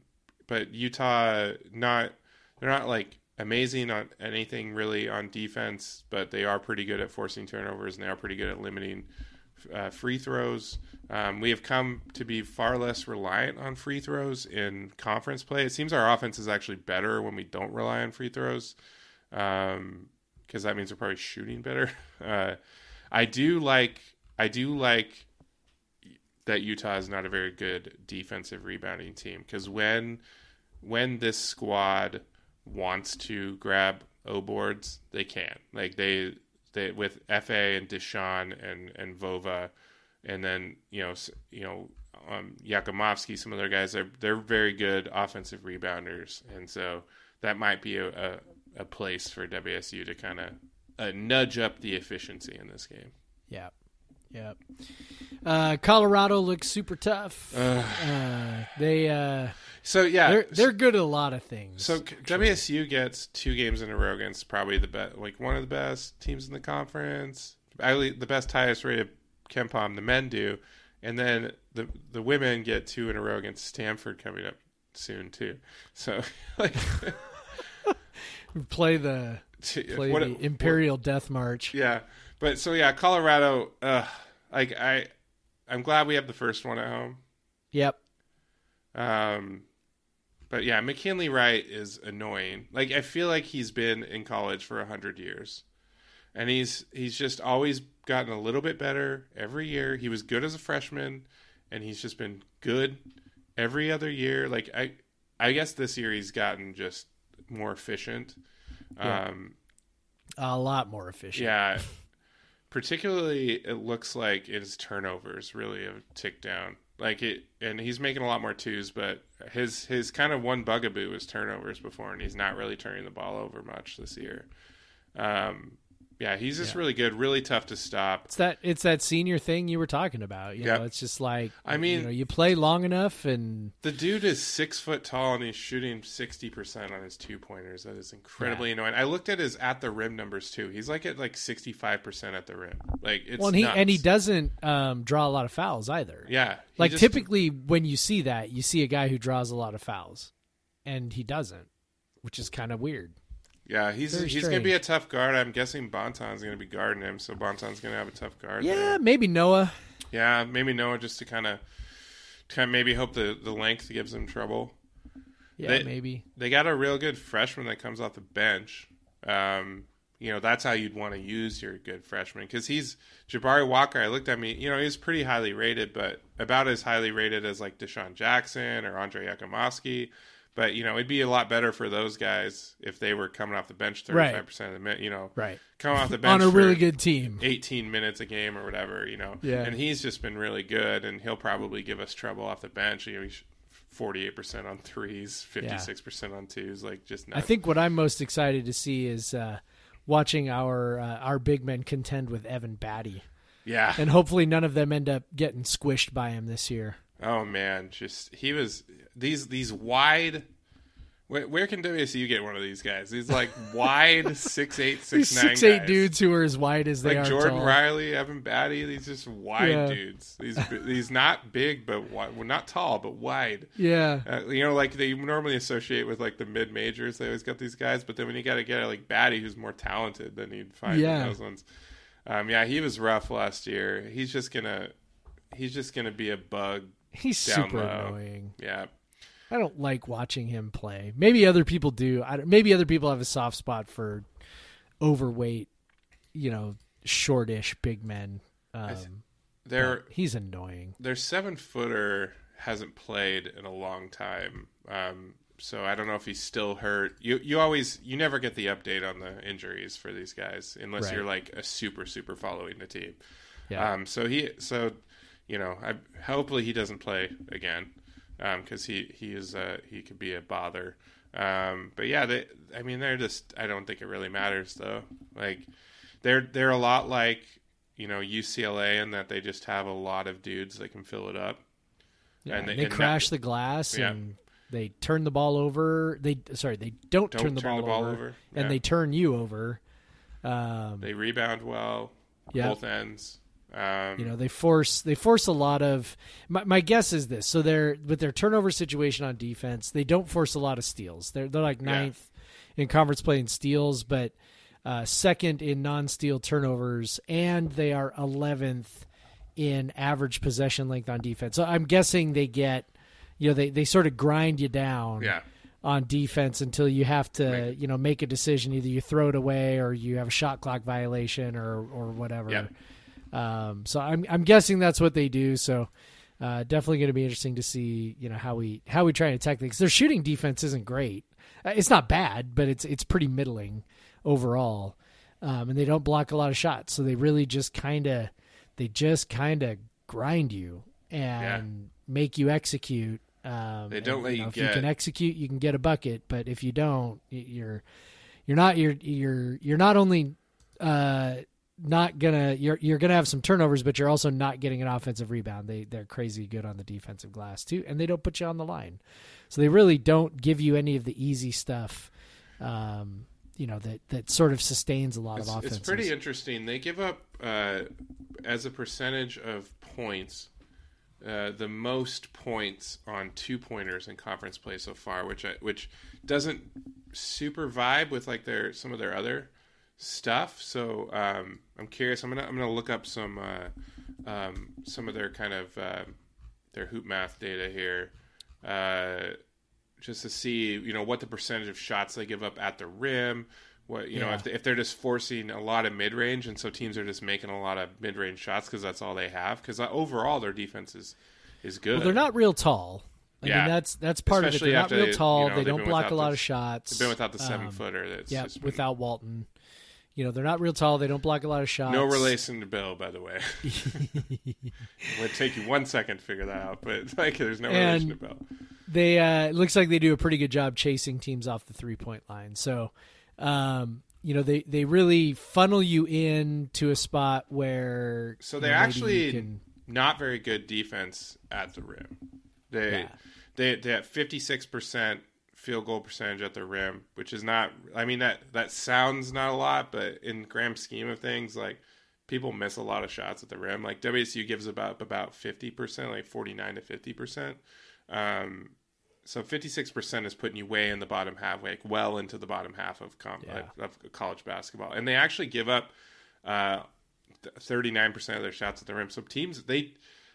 but Utah not they're not like amazing on anything really on defense, but they are pretty good at forcing turnovers and they are pretty good at limiting uh, free throws. Um, we have come to be far less reliant on free throws in conference play. It seems our offense is actually better when we don't rely on free throws, because that means we're probably shooting better. Uh, I do like I do like that Utah is not a very good defensive rebounding team because when when this squad wants to grab O boards, they can. Like they they with Fa and Dishon and and Vova, and then you know you know um, Jakimovski, some of their guys are they're very good offensive rebounders, and so that might be a a, a place for WSU to kind of uh, nudge up the efficiency in this game. Yeah. Yeah. Uh, Colorado looks super tough. Uh, they uh, So yeah, they're they're good at a lot of things. So c- WSU gets two games in a row against probably the best, like one of the best teams in the conference. Actually, the best highest rated KenPom the men do, and then the the women get two in a row against Stanford coming up soon too. So like, play the play what- the Imperial Death March. yeah, but so yeah, Colorado. Uh, like I, I'm glad we have the first one at home. Yep. Um, but yeah, McKinley Wright is annoying. Like I feel like he's been in college for a hundred years, and he's he's just always gotten a little bit better every year. He was good as a freshman, and he's just been good every other year. Like I, I guess this year he's gotten just more efficient. Yeah. Um, A lot more efficient. yeah. Particularly, it looks like his turnovers really have ticked down. Like it, and he's making a lot more twos, but his his kind of one bugaboo was turnovers before, and he's not really turning the ball over much this year. Um, yeah, he's just Yeah. really good, really tough to stop. It's that it's that senior thing you were talking about. You Yeah. know, it's just like I mean- you, know, you play long enough and The dude is six foot tall and he's shooting sixty percent on his two pointers. That is incredibly annoying. I looked at his at the rim numbers too. He's like at like sixty five percent at the rim. Like it's well, and he nuts. and he doesn't um, draw a lot of fouls either. Yeah, like just- typically when you see that, you see a guy who draws a lot of fouls, and he doesn't, which is kind of weird. Yeah, he's Very he's gonna be a tough guard. I'm guessing Bonton's gonna be guarding him, so Bonton's gonna have a tough guard. Yeah, there. maybe Noah. yeah, maybe Noah just to kind of, kind of maybe hope the the length gives him trouble. Yeah, They- maybe. They got a real good freshman that comes off the bench. Um, you know, that's how you'd want to use your good freshman because he's Jabari Walker. I looked at me, you know, he's pretty highly rated, but about as highly rated as like Dishon Jackson or Andre Jakimovski. But you know, it'd be a lot better for those guys if they were coming off the bench thirty five percent of the minute. You know, Right. coming off the bench On a really good team. 18 minutes a game or whatever, you know. Yeah. And he's just been really good, and he'll probably give us trouble off the bench. You know, he's 48% on threes, 56% on twos, like just I think what I'm most excited to see is uh, watching our uh, our big men contend with Evan Battey, yeah. and hopefully none of them end up getting squished by him this year. Oh man, just he was these these wide. Where, where can WSU get one of these guys? These like wide six eight These six nine six eight guys. dudes who are as wide as they like are Jordan tall. Riley, Evan Battey. These just wide Yeah. dudes. These these not big but wide, well, not tall but wide. Yeah, Uh, you know, like they normally associate with like the mid majors. They always got these guys, but then when you got to get like Battey, who's more talented than you'd find Yeah. those ones. Um, yeah, he was rough last year. He's just gonna, he's just gonna be a bug. he's super low. annoying. Yeah, I don't like watching him play. Maybe other people do. I don't, maybe other people have a soft spot for overweight, you know, shortish big men. Um, their but he's annoying. their seven footer hasn't played in a long time. Um, so I don't know if he's still hurt. You you always you never get the update on the injuries for these guys unless Right. you're like a super super following the team. Yeah. Um, so he, so you know, I hopefully he doesn't play again because he he is uh, he could be a bother. Um, but yeah, they, I mean, they're just. I don't think it really matters though. Like they're they're a lot like you know UCLA in that they just have a lot of dudes that can fill it up. Yeah, and they, they- and crash that- the glass Yeah. and they turn the ball over. They sorry, they don't, Don't turn, the, turn ball the ball over, over. and Yeah. they turn you over. Um, They rebound well, Yeah. both ends. Um, you know they force they force a lot of my, my guess is this so they're with their turnover situation on defense they don't force a lot of steals they're they're like Yeah. ninth in conference play in steals but uh, second in non-steal turnovers and they are 11th in average possession length on defense so i'm guessing they get you know they, they sort of grind you down yeah, on defense until you have to Right. you know make a decision either you throw it away or you have a shot clock violation or or whatever Yeah. Um, so I'm I'm guessing that's what they do. So uh, definitely going to be interesting to see you know how we how we try and attack things. Their shooting defense isn't great. Uh, It's not bad, but it's it's pretty middling overall, um, and they don't block a lot of shots. So they really just kind of they just kind of grind you and make you execute. Um, They don't and, let you know, if get- you can execute, you can get a bucket. But if you don't, you're you're not you're you're you're not only uh, not gonna you're you're gonna have some turnovers, but you're also not getting an offensive rebound. They they're crazy good on the defensive glass too, and they don't put you on the line, so they really don't give you any of the easy stuff. Um, you know that that sort of sustains a lot it's, of offense. it's pretty interesting. They give up uh, as a percentage of points. Uh, the most points on two pointers in conference play so far, which I, which doesn't super vibe with like their some of their other stuff. So um, I'm curious. I'm gonna I'm gonna look up some uh, um, some of their kind of uh, their hoop math data here, uh, just to see you know what the percentage of shots they give up at the rim. What you know if they, if they're just forcing a lot of mid range, and so teams are just making a lot of mid range shots because that's all they have. Because overall their defense is is good. well, they're not real tall. I Yeah. mean that's that's part of it. They're not real they- tall. you know, they don't block a lot the- of shots. They've been without the seven Um, footer. That's Yeah, without Walton. You know, they're not real tall. They don't block a lot of shots. No relation to Bill, by the way. it would take you one second to figure that out, but like, there's no And- relation to Bill. They uh, it looks like they do a pretty good job chasing teams off the three point line. So, um, you know, they they really funnel you in to a spot where So they're know, actually can, not very good defense at the rim. They Yeah. they they have fifty six percent field goal percentage at the rim, which is not. I mean that that sounds not a lot, but in grand scheme of things, like people miss a lot of shots at the rim. Like WSU gives about about fifty percent, like forty nine to fifty percent. Um, so fifty six percent is putting you way in the bottom half, like well into the bottom half of com- Yeah. of, of college basketball, and they actually give up. Uh, 39% of their shots at the rim. So teams they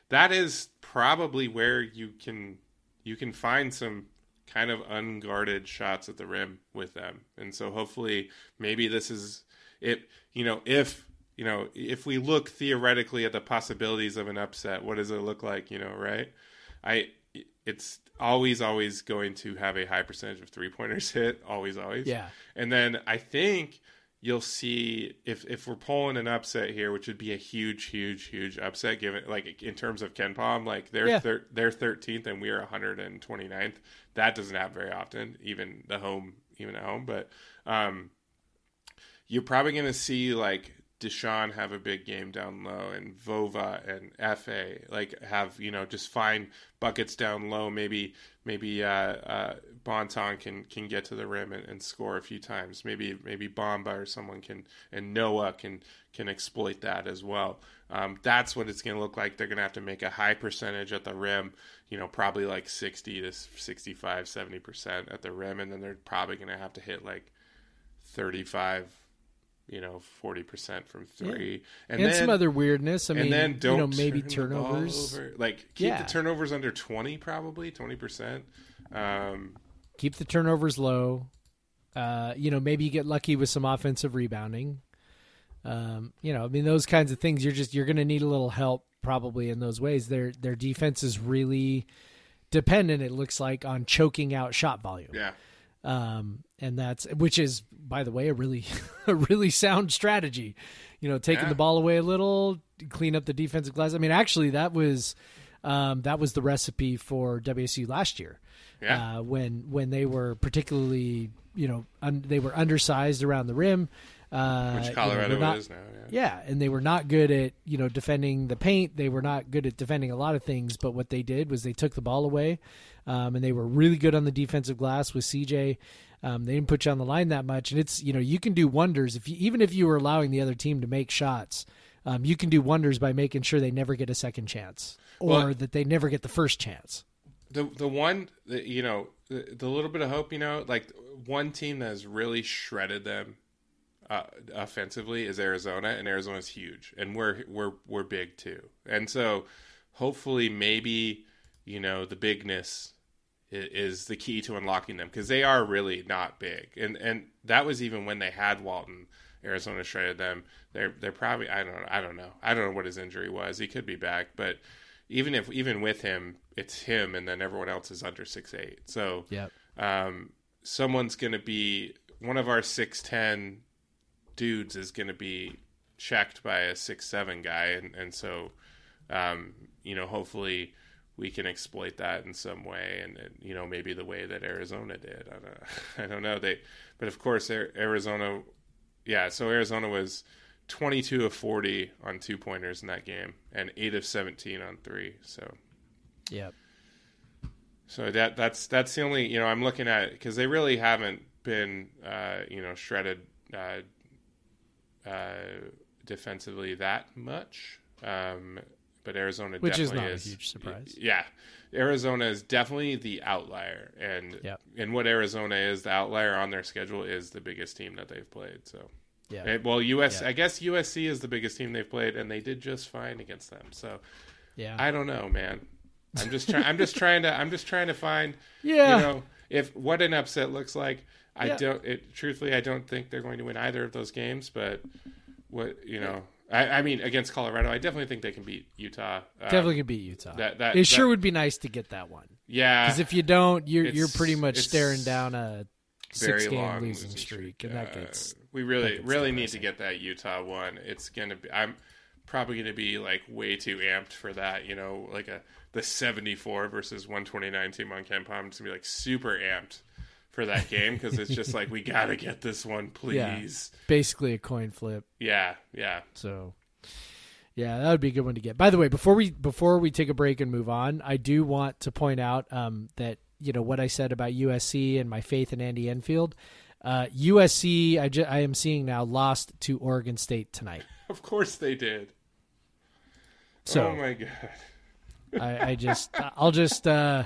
that is probably where you can you can find some kind of unguarded shots at the rim with them. And so hopefully maybe this is it you know if you know if we look theoretically at the possibilities of an upset, what does it look like, you know, right? I it's always always going to have a high percentage of three pointers hit, always always. Yeah. And then I think you'll see if if we're pulling an upset here, which would be a huge, huge, huge upset given like in terms of KenPom, like they're Yeah. thir- they're 13th and we are 129th. That doesn't happen very often, even the home, even at home. But um, you're probably going to see like Dishon have a big game down low, and Vova and Fa like have you know just find buckets down low. Maybe maybe uh, uh, Bonton can can get to the rim and, and score a few times. Maybe maybe Bamba or someone can and Noah can can exploit that as well. Um, that's what it's going to look like. They're going to have to make a high percentage at the rim. You know, probably like 60 to 65, 70 percent at the rim, and then they're probably going to have to hit like 35 you know, forty percent from three, and, then some other weirdness. I mean, and then don't you know, maybe turn turnovers. Like keep Yeah. the turnovers under twenty, probably twenty percent. Um, Keep the turnovers low. Uh, you know, maybe you get lucky with some offensive rebounding. Um, you know, I mean, those kinds of things. You're just you're going to need a little help probably in those ways. Their their defense is really dependent. It looks like on choking out shot volume. yeah, um, and that's which is by the way a really a really sound strategy you know taking Yeah. the ball away a little clean up the defensive glass i mean actually that was um, that was the recipe for wsu last year Yeah. uh, when when they were particularly you know un- they were undersized around the rim uh, you know, which Colorado they're not- is now. Yeah. yeah, and they were not good at you know defending the paint. They were not good at defending a lot of things. But what they did was they took the ball away, um, and they were really good on the defensive glass with CJ. Um, they didn't put you on the line that much, and it's you know you can do wonders if you, even if you were allowing the other team to make shots, um, you can do wonders by making sure they never get a second chance or Well- that they never get the first chance. the the one that, you know the, the little bit of hope you know like one team that has really shredded them uh, offensively is Arizona and Arizona's huge and we're we're we're big too. And so hopefully maybe you know the bigness i- is the key to unlocking them because they are really not big. And and that was even when they had Walton Arizona shredded them. They're they're probably I don't know I don't know. I don't know what his injury was. He could be back but even if even with him it's him and then everyone else is under six eight. So Yep. um, someone's going to be one of our six ten dudes is going to be checked by a six seven guy, and and so um, you know hopefully we can exploit that in some way, and, and you know maybe the way that Arizona did. I don't, I don't know they, but of course Arizona, yeah. So Arizona was. 22 of 40 on two pointers in that game and 8 of 17 on three so Yep. so that that's that's the only you know I'm looking at because they really haven't been uh, you know shredded uh, uh, defensively that much. Um, but Arizona Which is not a huge surprise. Yeah, Arizona is definitely the outlier, and Yep. and what Arizona is the outlier on their schedule is the biggest team that they've played. So. Yeah. Eh, well, US, Yeah. I guess USC is the biggest team they've played, and they did just fine against them. So, Yeah. I don't know, man. I'm just trying. I'm just trying to. I'm just trying to find. Yeah. You know, if what an upset looks like. I Yeah. don't. It, truthfully, I don't think they're going to win either of those games. But what you know, I, I mean, against Colorado, I definitely think they can beat Utah. Um, Definitely can beat Utah. that- that- it sure would be nice to get that one. Yeah. Because if you don't, you're you're pretty much staring down a very six game long losing, streak, and that Uh, gets we really gets really need to get that Utah one. It's gonna be. I'm probably gonna be like way too amped for that. You know, like a the 74 versus 129 team on KenPom. It's gonna be like super amped for that game because it's just like we gotta get this one, Yeah. please. basically a coin flip. Yeah, yeah. So, yeah, that would be a good one to get. By the way, before we before we take a break and move on, I do want to point out um, that you know what I said about USC and my faith in Andy Enfield. Uh, USC, I, ju- I am seeing now lost to Oregon State tonight. Of course they did. So oh my god. I, I just I'll just uh,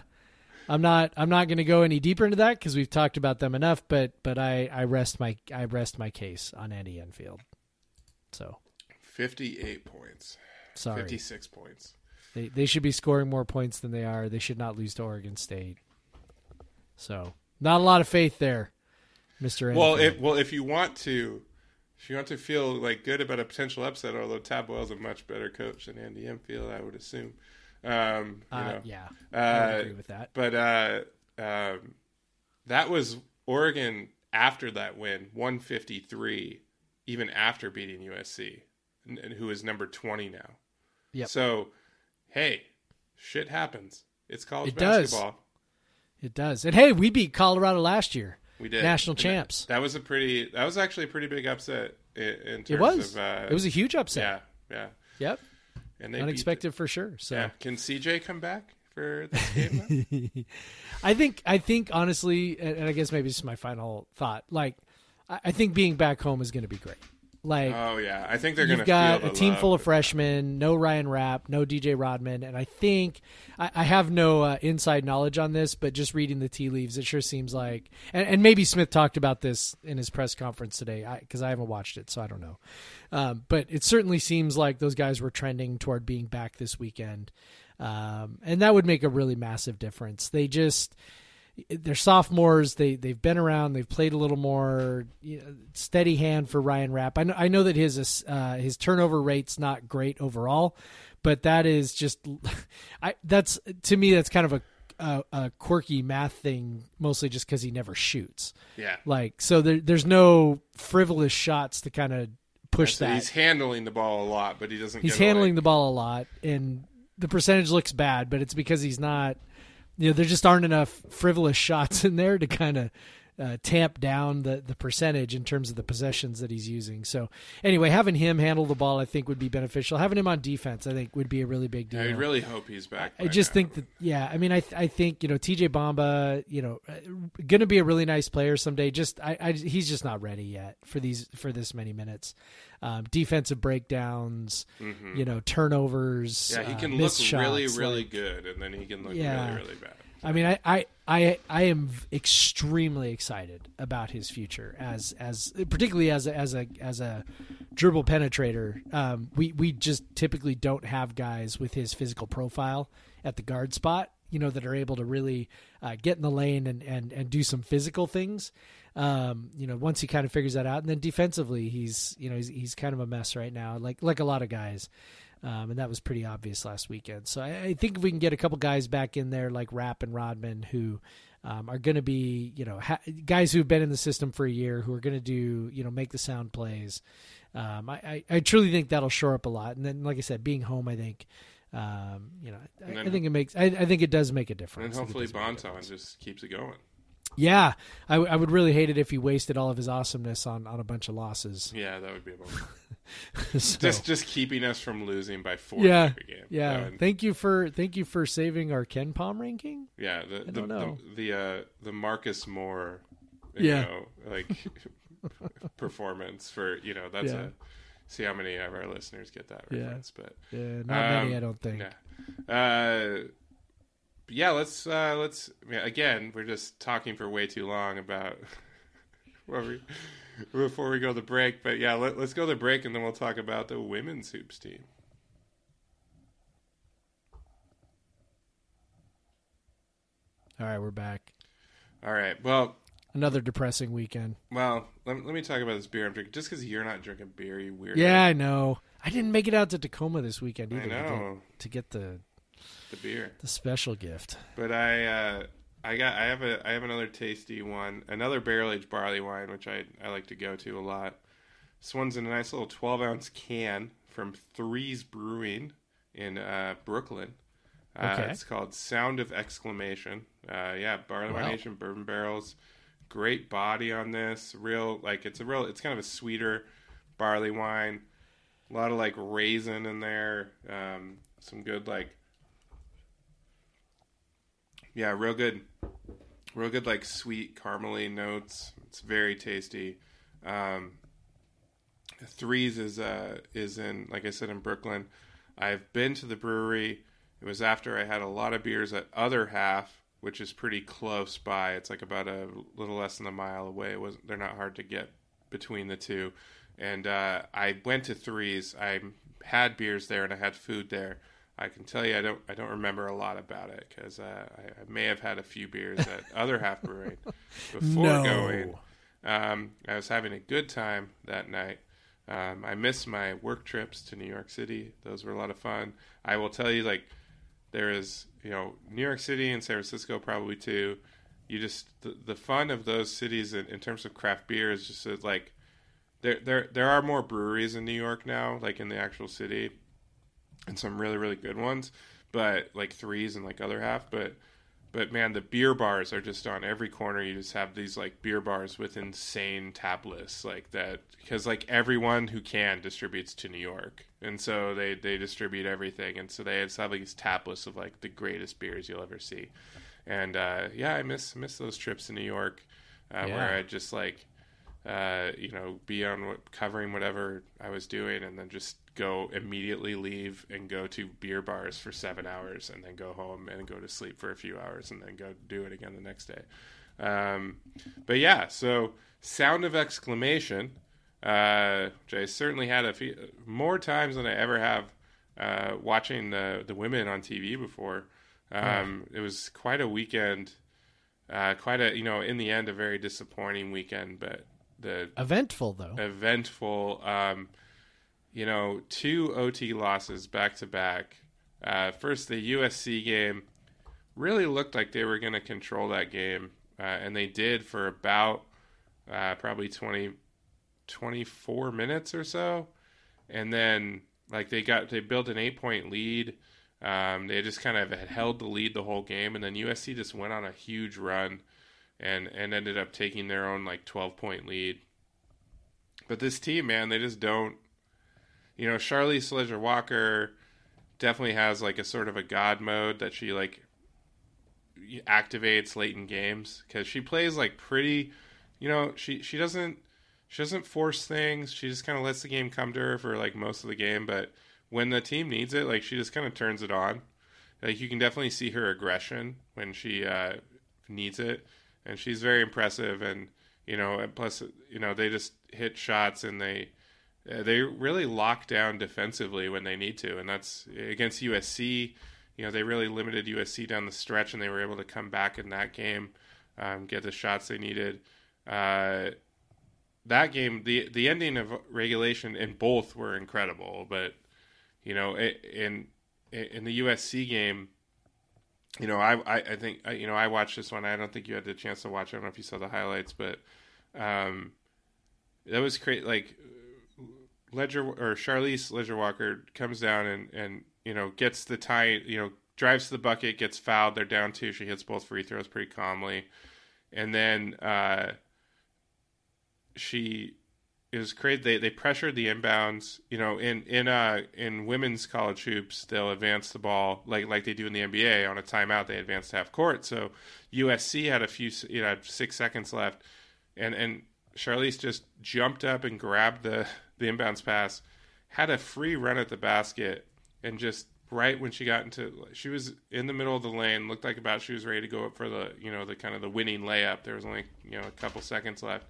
I'm not I'm not going to go any deeper into that because we've talked about them enough. But but I, I rest my I rest my case on Andy Enfield. So 58 points. sorry. 56 points. They they should be scoring more points than they are. They should not lose to Oregon State. So not a lot of faith there, Mister. Well, if well if you want to, if you want to feel like good about a potential upset, although Tad Boyle's a much better coach than Andy Enfield, I would assume. Um, you uh, know. yeah, I Uh, agree with that. But uh, um, that was Oregon after that win, 153, even after beating USC, and, who is number 20 now. Yeah. So, hey, shit happens. It's college It does. basketball. It does. And hey, we beat Colorado last year. We did National And that- champs. That, was a pretty. That was actually a pretty big upset in, in terms It was. of. Uh, it was a huge upset. yeah, yeah. Yep. And they Unexpected for sure. So Yeah. Can CJ come back for this game? I think I think honestly, and I guess maybe this is my final thought. Like, I I think being back home is going to be great. Like, oh yeah, I think they're going to You've got feel a team full of freshmen, no Ryan Rapp, no DJ Rodman, and I think I, I have no uh, inside knowledge on this, but just reading the tea leaves, it sure seems like, and, and maybe Smith talked about this in his press conference today, because I, haven't watched it, so I don't know. Um, but it certainly seems like those guys were trending toward being back this weekend, um, and that would make a really massive difference. They just they're sophomores. They they've been around. They've played a little more. You know, steady hand for Ryan Rapp. I know, I know that his uh, his turnover rate's not great overall, but that is just I that's to me that's kind of a a, a quirky math thing, mostly just because he never shoots. Yeah. Like so, there, there's no frivolous shots to kind of push that. he's handling the ball a lot, but he doesn't. He's handling away. the ball a lot, and the percentage looks bad, but it's because he's not. You know, there just aren't enough frivolous shots in there to kind of uh, tamp down the the percentage in terms of the possessions that he's using. So anyway, having him handle the ball, I think, would be beneficial. Having him on defense, I think, would be a really big deal. I really hope he's back. I just now. think that yeah, I mean, I I think you know TJ Bamba, you know, going to be a really nice player someday. Just I, I he's just not ready yet for these for this many minutes. Um, defensive breakdowns, you know, turnovers. Mm-hmm. Yeah, he uh, can look missed really, really like- good, and then he can look Yeah. really, really bad. I mean, I, I, I, I am extremely excited about his future as, as particularly as a, as a, as a dribble penetrator. Um, we, we just typically don't have guys with his physical profile at the guard spot, you know, that are able to really uh, get in the lane and, and, and do some physical things. Um, you know, once he kind of figures that out, and then defensively, he's, you know, he's, he's kind of a mess right now, like, like a lot of guys. Um, and that was pretty obvious last weekend. So I, I think if we can get a couple guys back in there like Rapp and Rodman who um, are going to be, you know, ha- guys who've been in the system for a year who are going to do, you know, make the sound plays. Um, I, I, I truly think that'll shore up a lot. And then, like I said, being home, I think, um, you know, I, then- I think it makes, I, I think it does make a difference. And I think it hopefully Bonton just keeps it going. Yeah, I, w- I would really hate it if he wasted all of his awesomeness on, on a bunch of losses. Yeah, that would be a bummer. So- just just keeping us from losing by four yeah, game. Yeah. would- Thank you for thank you for saving our KenPom ranking. yeah. The the, don't know. the the, uh, the Marcus Moore, you Yeah. know, like performance for you know that's Yeah. a see how many of our listeners get that Yeah. reference, but Yeah, not many, Um, I don't think. Yeah. Uh, yeah, let's uh, let's yeah, again. We're just talking for way too long about we before we go to the break. But yeah, let, let's go to the break and then we'll talk about the women's hoops team. All right, we're back. All right. Well, Another depressing weekend. well. Let, let me talk about this beer I'm drinking. Just because you're not drinking beer, you weirdo. Yeah, I know. I didn't make it out to Tacoma this weekend either to get, to get the the beer. the special gift. But I, uh, I got I have a I have another tasty one, another barrel aged barley wine, which I I like to go to a lot. This one's in a nice little twelve ounce can from Threes Brewing in uh, Brooklyn. Uh, Okay. It's called Sound of Exclamation. Uh, yeah, barley wine Wow. aged in bourbon barrels. Great body on this. Real like it's a real. It's kind of a sweeter barley wine. A lot of like raisin in there. Um, some good like yeah, real good, real good like sweet caramely notes. It's very tasty. Um, Threes is uh is in like I said in Brooklyn. I've been to the brewery. It was after I had a lot of beers at Other Half, which is pretty close by. It's like about a little less than a mile away. It was they're not hard to get between the two. And uh, I went to Threes. I had beers there and I had food there. I can tell you, I don't, I don't remember a lot about it because uh, I, I may have had a few beers at Other Half Brewing before No. going. Um, I was having a good time that night. Um, I miss my work trips to New York City; those were a lot of fun. I will tell you, like, there is, you know, New York City and San Francisco probably too. You just the, the fun of those cities in, in terms of craft beer is just like there there there are more breweries in New York now, like in the actual city, and some really really good ones. But like threes and like other half, but but man, the beer bars are just on every corner. You just have these like beer bars with insane tap lists like that because like everyone who can distributes to New York, and so they they distribute everything, and so they just have like these tap lists of like the greatest beers you'll ever see. And uh, yeah, I miss miss those trips to New York uh, Yeah. where I just like uh, you know, be on what, covering whatever I was doing, and then just go immediately leave and go to beer bars for seven hours, and then go home and go to sleep for a few hours, and then go do it again the next day. Um, but yeah, so sound of exclamation, uh, which I certainly had a few more times than I ever have uh, watching the the women on TV before. Um, It was quite a weekend. Uh, quite a you know in the end a very disappointing weekend, but the Eventful though. eventful. Um, you know, two OT losses back to back. Uh, First, the USC game really looked like they were going to control that game, uh, and they did for about uh, probably 20, 24 minutes or so. And then, like, they got they built an eight point lead. Um, they just kind of had held the lead the whole game, and then USC just went on a huge run and and ended up taking their own like 12 point lead. But this team, man, they just don't. You know, Charlisse Leger-Walker definitely has like a sort of a god mode that she like activates late in games because she plays like pretty. You know, she she doesn't she doesn't force things. She just kind of lets the game come to her for like most of the game. But when the team needs it, like she just kind of turns it on. Like you can definitely see her aggression when she uh, needs it, and she's very impressive. And you know, plus you know they just hit shots and they uh, they really lock down defensively when they need to, and that's against USC. You know, they really limited USC down the stretch, and they were able to come back in that game, um, get the shots they needed. Uh, that game, the the ending of regulation in both were incredible, but you know, in in the USC game, you know, I I, I think you know I watched this one. I don't think you had the chance to watch. it. I don't know if you saw the highlights, but um, that was great. Like Leger or Charlisse Leger-Walker comes down and and you know gets the tie. You know, drives to the bucket, gets fouled. They're down two. She hits both free throws pretty calmly, and then uh, she it was great. They they pressured the inbounds. You know, in in uh in women's college hoops, they'll advance the ball like like they do in the NBA on a timeout. They advance to half court. So USC had a few you know six seconds left, and and Charlisse just jumped up and grabbed the the inbounds pass, had a free run at the basket, and just right when she got into she was in the middle of the lane looked like about she was ready to go up for the you know the kind of the winning layup there was only you know a couple seconds left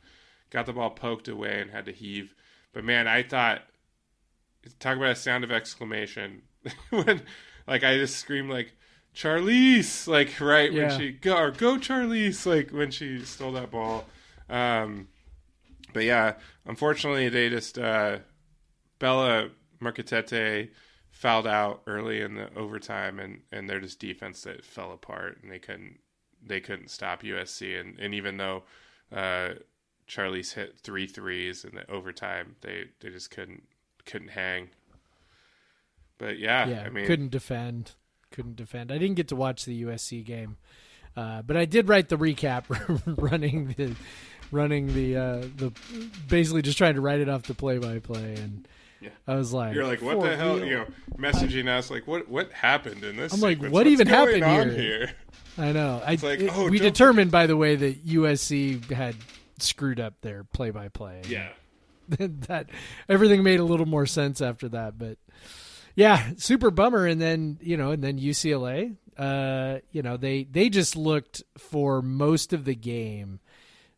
got the ball poked away and had to heave. But man i thought talk about a sound of exclamation. When like i just screamed like charlisse! Like right Yeah. when she go or go charlisse! Like when she stole that ball. Um but yeah unfortunately they just uh bella Murekatete fouled out early in the overtime and and they're just defense that fell apart and they couldn't they couldn't stop USC, and and even though uh, Charlie's hit three threes in the overtime, they they just couldn't couldn't hang. But yeah, Yeah, I mean, couldn't defend. Couldn't defend. I didn't get to watch the USC game, uh, but I did write the recap, running the running the uh, the basically just trying to write it off the play by play, and Yeah. I was like, You're like, what the hell? real?" You know, messaging us like, what what happened in this? I'm like, what What's even happened on here? I know. I, like, it- oh, we determined, by the way, that USC had screwed up their play by play. Yeah, that everything made a little more sense after that. But yeah, super bummer. And then you know, and then UCLA. Uh, you know, they they just looked for most of the game.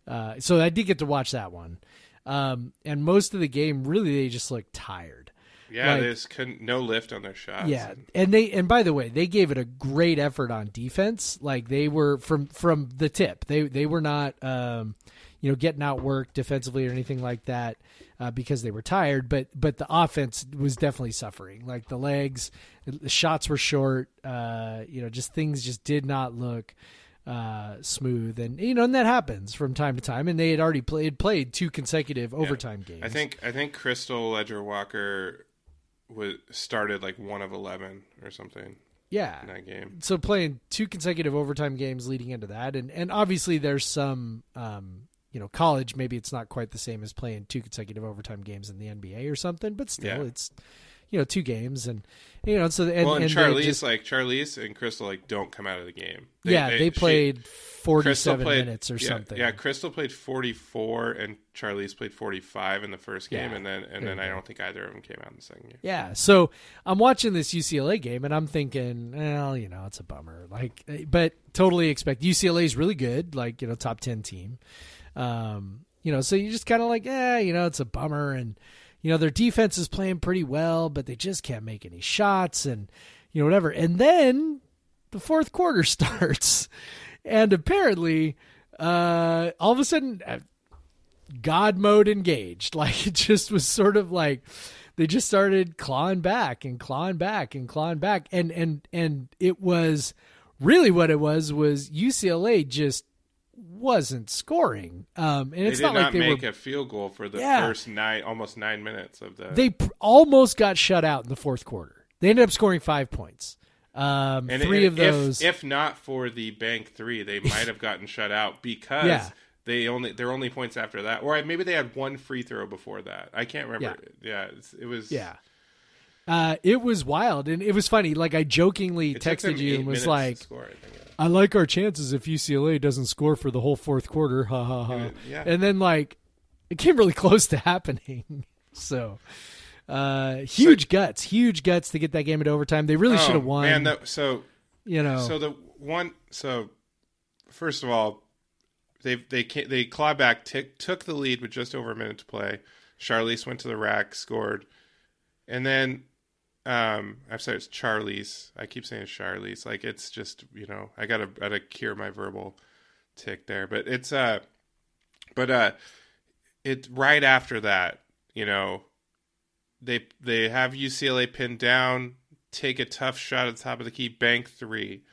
Uh, so I did get to watch that one. Um, and most of the game, really, they just looked tired. yeah. Like- couldn't no lift on their shots. Yeah, and they and by the way, they gave it a great effort on defense. Like they were from from the tip. They they were not um, you know getting outworked defensively or anything like that uh, because they were tired. But but the offense was definitely suffering. Like the legs, the shots were short. Uh, you know, just things just did not look uh smooth and you know and that happens from time to time and they had already played played two consecutive overtime games I think I think Krystal Leger-Walker was started like one of eleven or something yeah in that game. so playing two consecutive overtime games leading into that and and obviously there's some um you know college maybe it's not quite the same as playing two consecutive overtime games in the NBA or something but still Yeah. it's you know two games and you know so and, well, and, and Charlisse just- like Charlisse and Krystal like don't come out of the game. yeah they, she- played 47 played- minutes or yeah, something Yeah, Krystal played 44 and Charlisse played 45 in the first game, Yeah, and then and then I don't think either of them came out in the second game. Yeah. So I'm watching this UCLA game and I'm thinking, well, you know, it's a bummer. Like, eh, but totally expect UCLA is really good, like, you know, top 10 team. Um, you know, so you just kind of like, yeah, you know, it's a bummer. And, you know, their defense is playing pretty well, but they just can't make any shots and, you know, whatever. And then the fourth quarter starts. And apparently, uh, all of a sudden, uh, God mode engaged. Like it just was sort of like they just started clawing back and clawing back and clawing back, and and and it was really what it was was UCLA just wasn't scoring. Um, and it's not not, like they make were. a field goal for the Yeah. first nine, almost nine minutes of the. They pr- almost got shut out in the fourth quarter. They ended up scoring five points. Um, and, three and of those. If, if not for the bank three, they might have gotten shut out because Yeah. they only their only points after that, or maybe they had one free throw before that. I can't remember. Yeah, it's, it was. yeah. Uh, it was wild and it was funny. Like I jokingly It texted you and was like, score, I like our chances if UCLA doesn't score for the whole fourth quarter. Ha ha ha. Yeah. And then like it came really close to happening. So uh huge guts, huge guts to get that game into overtime. They really should have Oh, won. Man, that, so you know. So the one, so first of all, they they they clawed back, tick, took the lead with just over a minute to play. Charlisse went to the rack, scored, and then um, I'm sorry, it's charlie's I keep saying charlie's like it's just you know I gotta gotta cure my verbal tick there, but it's uh, but uh, it right after that, you know, they they have UCLA pinned down, take a tough shot at the top of the key, bank three.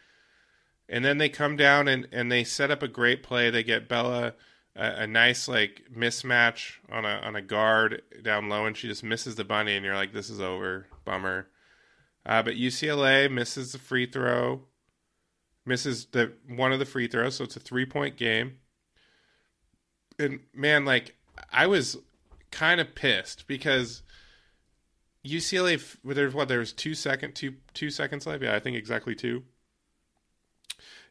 And then they come down and, and they set up a great play. They get Bella a, a nice like mismatch on a on a guard down low, and she just misses the bunny, and you're like, this is over, bummer. Uh, but UCLA misses the free throw, misses the one of the free throws, so it's a three point game. And man, like I was kind of pissed because UCLA there's what there's two second two two seconds left. Yeah, I think exactly two.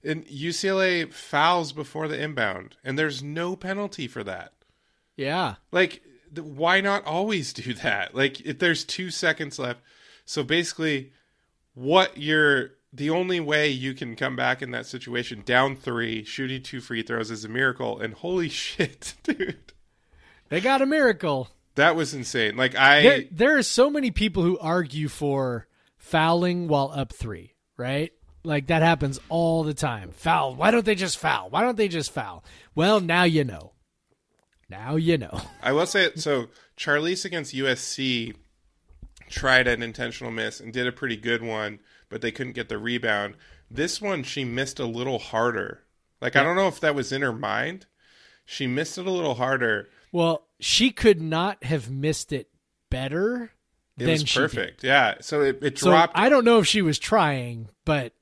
And UCLA fouls before the inbound, and there's no penalty for that. yeah. Like, why not always do that? Like, if there's two seconds left, so basically, what you're the only way you can come back in that situation, down three, shooting two free throws, is a miracle. And holy shit, dude, They got a miracle. that was insane. Like, I There, there are so many people who argue for fouling while up three, right? Like that happens all the time. Foul. Why don't they just foul? Why don't they just foul? Well, now you know. Now you know. I will say it. so. Charlisse against USC tried an intentional miss and did a pretty good one, but they couldn't get the rebound. This one she missed a little harder Like I don't know if that was in her mind. She missed it a little harder. Well, she could not have missed it better. It than was she did. perfect. Yeah. So it, it So dropped. I don't know if she was trying, but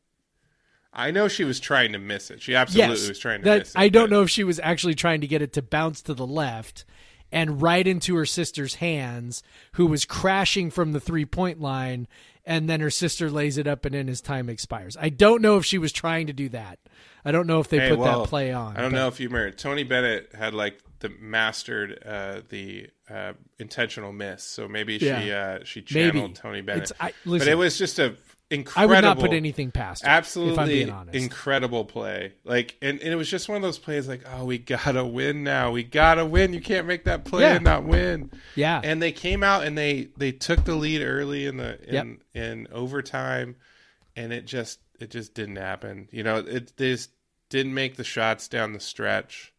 I know she was trying to miss it. She absolutely yes, was trying to that, miss it. I don't but- know if she was actually trying to get it to bounce to the left and right into her sister's hands, who was crashing from the three point line, and then her sister lays it up and then his time expires. I don't know if she was trying to do that. I don't know if they Hey, put well, that play on. I don't but- know if you remember. Tony Bennett had like the mastered uh, the uh, intentional miss, so maybe she Yeah. uh, she Maybe. channeled Tony Bennett. I- but it was just a I would not put anything past I'm absolutely incredible play. Like, and, and it was just one of those plays. Like, oh, we gotta win now. We gotta win. You can't make that play Yeah. and not win. yeah, And they came out and they they took the lead early in the in Yep. in overtime, and it just it just didn't happen. You know, it they just didn't make the shots down the stretch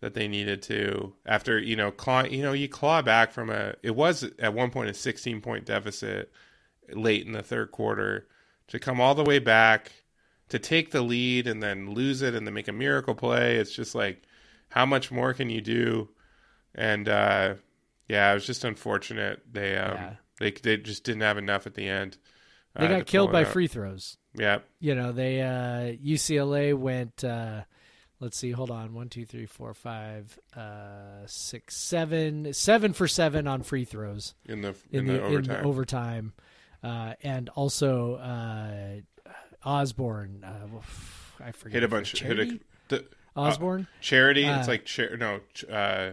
that they needed to after you know claw you know you claw back from a it was at one point a 16 point deficit late in the third quarter to come all the way back to take the lead and then lose it and then make a miracle play. It's just like how much more can you do? And uh yeah it was just unfortunate. They um Yeah. they they just didn't have enough at the end they uh, to got killed by out. free throws. yeah you know they uh ucla went uh let's see hold on. One two three four five uh six seven seven for seven on free throws in the in, in, the, the, overtime in the overtime uh and also uh osborne uh i forget hit a bunch it's hit a Charity? the, osborne? Charity Uh, it's like char- no uh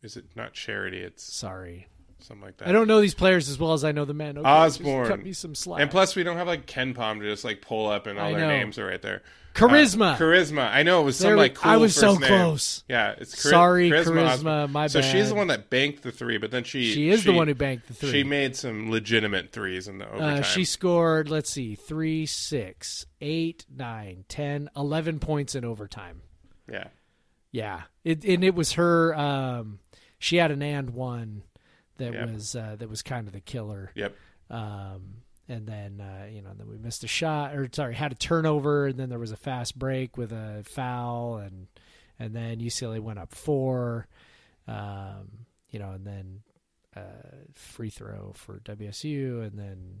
is it not charity? It's sorry something like that i don't know these players as well as i know the men okay, Osborne. cut me some slack And plus, we don't have like KenPom to just like pull up, and all I their know. names are right there. charisma Uh, charisma. I know it was some like cool I was so name. close. Yeah, it's Chari- Sorry, Charisma. Charisma, Osborne. my bad. So she's the one that banked the three, but then she she is the one who banked the three She made some legitimate threes in the overtime. Uh, she scored, let's see, three, six, eight, nine, ten, eleven points in overtime. yeah, Yeah, it and it was her. Um, she had an and one that Yep. was uh, that was kind of the killer. yep, Um, and then uh, you know, then we missed a shot, or sorry, had a turnover, and then there was a fast break with a foul, and and then UCLA went up four. Um, you know, and then uh, free throw for WSU, and then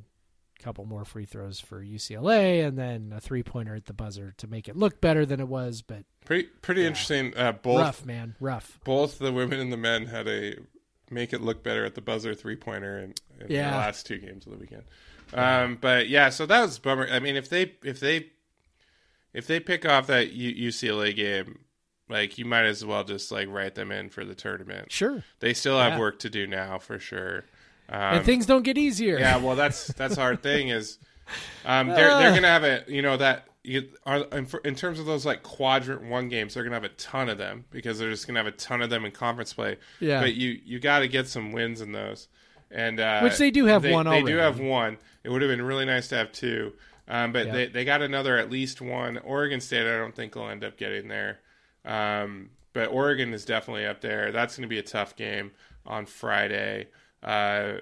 a couple more free throws for UCLA, and then a three pointer at the buzzer to make it look better than it was. But pretty pretty interesting. Uh, both rough, man, rough. both the women and the men had a make it look better at the buzzer three pointer in, in Yeah. the last two games of the weekend. Um, but yeah, so that was a bummer. I mean, if they if they if they pick off that U- UCLA game, like you might as well just like write them in for the tournament. Sure, They still have Yeah. work to do now for sure. Um, and things don't get easier. yeah, well, that's that's hard thing is um, they're they're gonna have a you know that you are in, terms of those like quadrant one games they're gonna have a ton of them because they're just gonna have a ton of them in conference play. Yeah. but you you got to get some wins in those, and uh, Which they do have they, one They do have one. It would have been really nice to have two, um, but Yeah. they they got another at least one. Oregon State, I don't think will end up getting there. Um, but Oregon is definitely up there. That's going to be a tough game on Friday. Uh,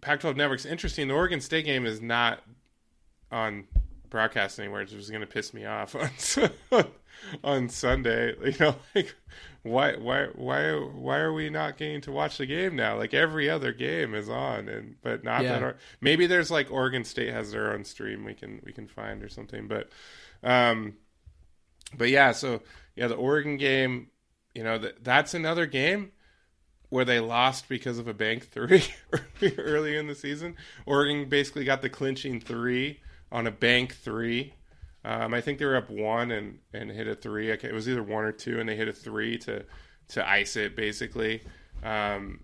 Pac-12 Network's interesting. The Oregon State game is not on broadcast anywhere, which is going to piss me off on on Sunday. You know, like why why why why are we not getting to watch the game now? Like every other game is on, and but not Yeah. that. Or, maybe there's like Oregon State has their own stream we can we can find or something, but um, but yeah. So yeah, the Oregon game. You know, that that's another game where they lost because of a bank three early, early in the season. Oregon basically got the clinching three on a bank three. Um, I think they were up one and, and hit a three. It was either one or two, and they hit a three to to ice it basically. Um,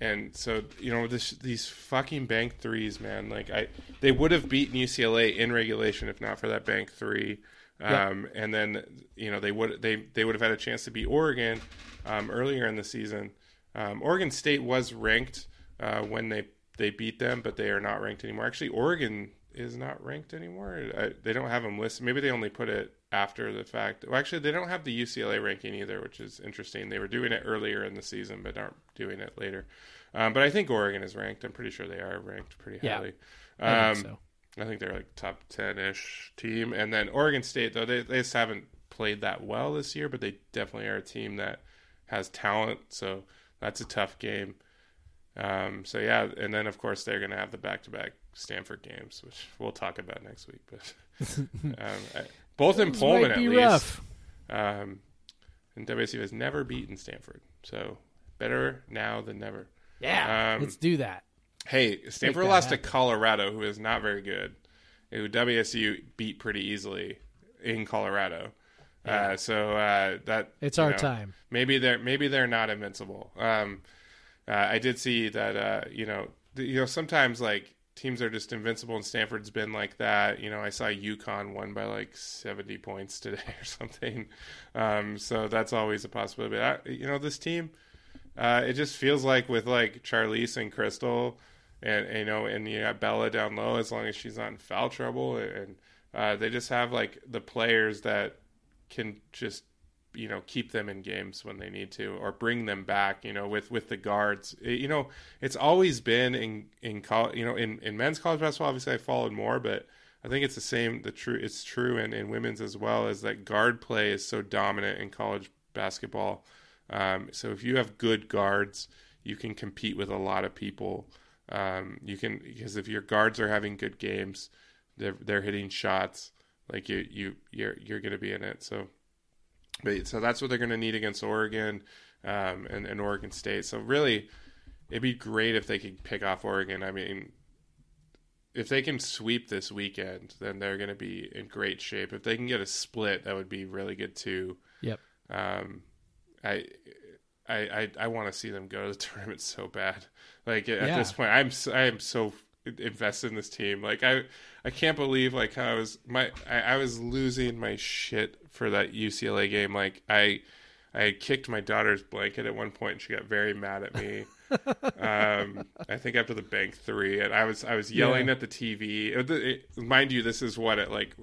and so you know this, these fucking bank threes, man. Like I, they would have beaten UCLA in regulation if not for that bank three. Um, And then you know they would they they would have had a chance to beat Oregon um, earlier in the season. Um, Oregon State was ranked uh, when they they beat them, but they are not ranked anymore. Actually, Oregon is not ranked anymore. I, they don't have them listed. Maybe they only put it after the fact. Well, actually, they don't have the UCLA ranking either, which is interesting. They were doing it earlier in the season, but aren't doing it later. Um, but I think Oregon is ranked. I'm pretty sure they are ranked pretty Yeah, highly. I Um, think so. I think they're like top ten ish team, and then Oregon State though they they just haven't played that well this year, but they definitely are a team that has talent. So that's a tough game. Um, so yeah, and then of course they're going to have the back-to-back Stanford games, which we'll talk about next week. But um, I, both in Pullman at least, rough. um, and WSU has never beaten Stanford, so better now than never. Yeah, Um, let's do that. Hey, Stanford that lost to. Colorado, who is not very good. Who WSU beat pretty easily in Colorado. Uh, so uh, that It's our know, time. Maybe they're maybe they're not invincible. Um, uh, I did see that uh, you know you know sometimes like teams are just invincible, and Stanford's been like that. You know, I saw UConn won by like seventy points today or something. Um, so that's always a possibility. I, you know, this team, uh, it just feels like with like Charlisse and Krystal, and you know, and you got Bella down low as long as she's not in foul trouble, and uh, they just have like the players that can just you know keep them in games when they need to or bring them back you know with with the guards. It- you know it's always been in in college you know in in men's college basketball obviously I followed more but I think it's the same the true it's true in in women's as well is that guard play is so dominant in college basketball. Um, so if you have good guards you can compete with a lot of people. Um, you can because if your guards are having good games they're they're hitting shots like you you you're you're going to be in it. So but so that's what they're going to need against Oregon um, and, and Oregon State. So really, it'd be great if they could pick off Oregon. I mean, if they can sweep this weekend, then they're going to be in great shape. If they can get a split, that would be really good too. Yep. Um, I. I, I, I want to see them go to the tournament so bad. Like at Yeah. this point, I'm I am so invested in this team. Like I I can't believe like how I was my I, I was losing my shit for that UCLA game. Like I I had kicked my daughter's blanket at one point and she got very mad at me. um, I think after the bank three, and I was I was yelling Yeah. at the TV. It- it- mind you, this is what at like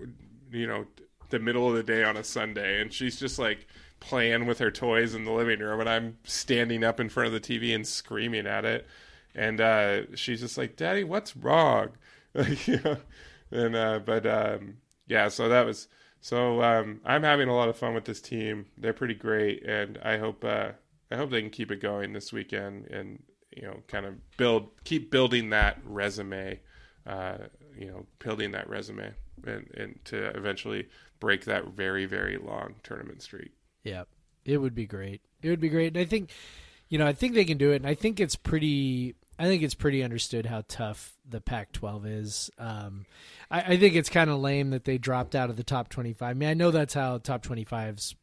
you know the middle of the day on a Sunday, and she's just like playing with her toys in the living room, and I'm standing up in front of the TV and screaming at it. And uh, she's just like, "Daddy, what's wrong?" And uh, but um, yeah, so that was so. Um, I'm having a lot of fun with this team. They're pretty great, and I hope uh, I hope they can keep it going this weekend, and you know, kind of build keep building that resume. Uh, you know, building that resume, and and to eventually break that very very long tournament streak. Yeah, it would be great. It would be great. And I think, you know, I think they can do it. And I think it's pretty. I think it's pretty understood how tough the Pac-12 is. Um, I, I think it's kind of lame that they dropped out of the top 25. I mean, I know that's how top 25s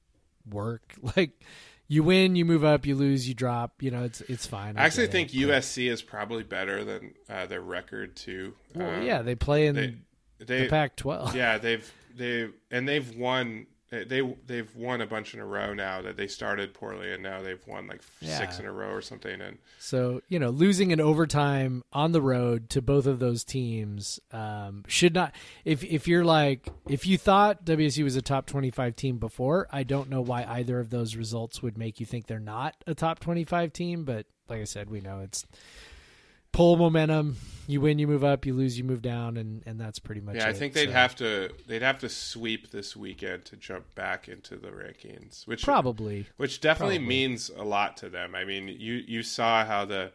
work. Like, you win, you move up, you lose, you drop. You know, it's it's fine. I actually think it. USC is probably better than uh, their record too. Well, Um, yeah, they play in they they the Pac-12. yeah they've they and they've won they they've won a bunch in a row now that they started poorly and now they've won like six in a row or something and So you know, losing in overtime on the road to both of those teams um, should not. If if you're like, if you thought WSU was a top 25 team before, I don't know why either of those results would make you think they're not a top 25 team. But like I said, we know it's pull momentum. You win, you move up. You lose, you move down, and and that's pretty much. yeah I think they'd So, have to they'd have to sweep this weekend to jump back into the rankings which probably. which definitely Probably. means a lot to them. I mean, you you saw how the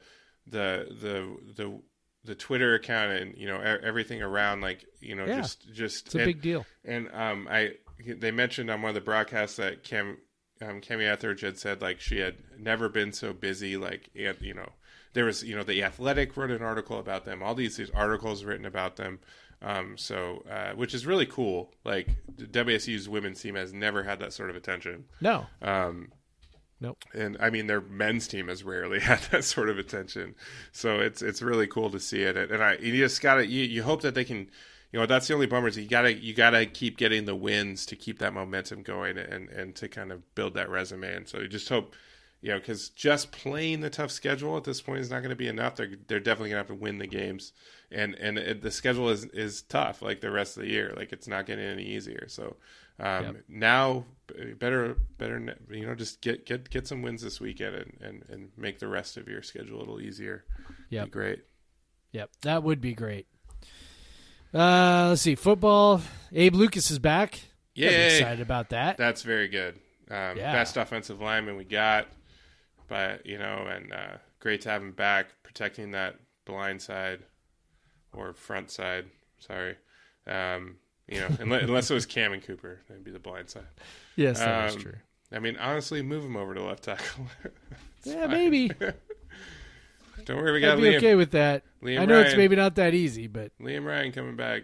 the the the the Twitter account and you know everything around like you know Yeah. just just It's a and- big deal. And um, I they mentioned on one of the broadcasts that Cam um, Kamie Ethridge had said like she had never been so busy. Like and, you know there was you know the Athletic wrote an article about them. All these these articles written about them. Um, so uh, which is really cool. Like WSU's women's team has never had that sort of attention. No, Um, nope. and I mean their men's team has rarely had that sort of attention. So it's it's really cool to see it. And I you just gotta you, you hope that they can you know that's the only bummer is you gotta you gotta keep getting the wins to keep that momentum going and and to kind of build that resume. And so you just hope you know because just playing the tough schedule at this point is not going to be enough. They're they're definitely gonna have to win the games. And and it, the schedule is is tough like the rest of the year. Like it's not getting any easier. So um, Yep. now better better you know just get get get some wins this weekend and and, and make the rest of your schedule a little easier. Be great. Yep, that would be great. Uh, let's see. Football. Abe Lucas is back. I'm excited about that. That's very good. Um, Yeah. Best offensive lineman we got, but you know, and uh, great to have him back protecting that blind side or front side. Sorry, um, you know, unless, unless it was Cam and Cooper, that'd be the blind side. yes, that is Um, true. I mean, honestly, move him over to left tackle. Yeah, fine. maybe. Don't worry, we I'd be Liam. okay with that. Liam I know it's maybe not that easy, but Liam Ryan coming back.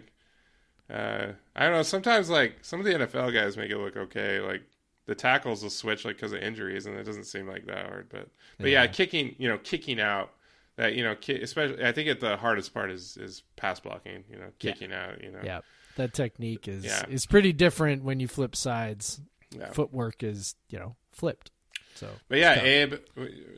Uh, I don't know. Sometimes, like some of the NFL guys make it look okay. Like the tackles will switch like because of injuries, and it doesn't seem like that hard. But but yeah, Yeah. kicking, you know, kicking out. That you know, ki- especially I think it, the hardest part is is pass blocking. You know, Yeah. kicking out. You know, yeah, that technique is Yeah. is pretty different when you flip sides. Yeah. Footwork is you know flipped. So But yeah. Abe,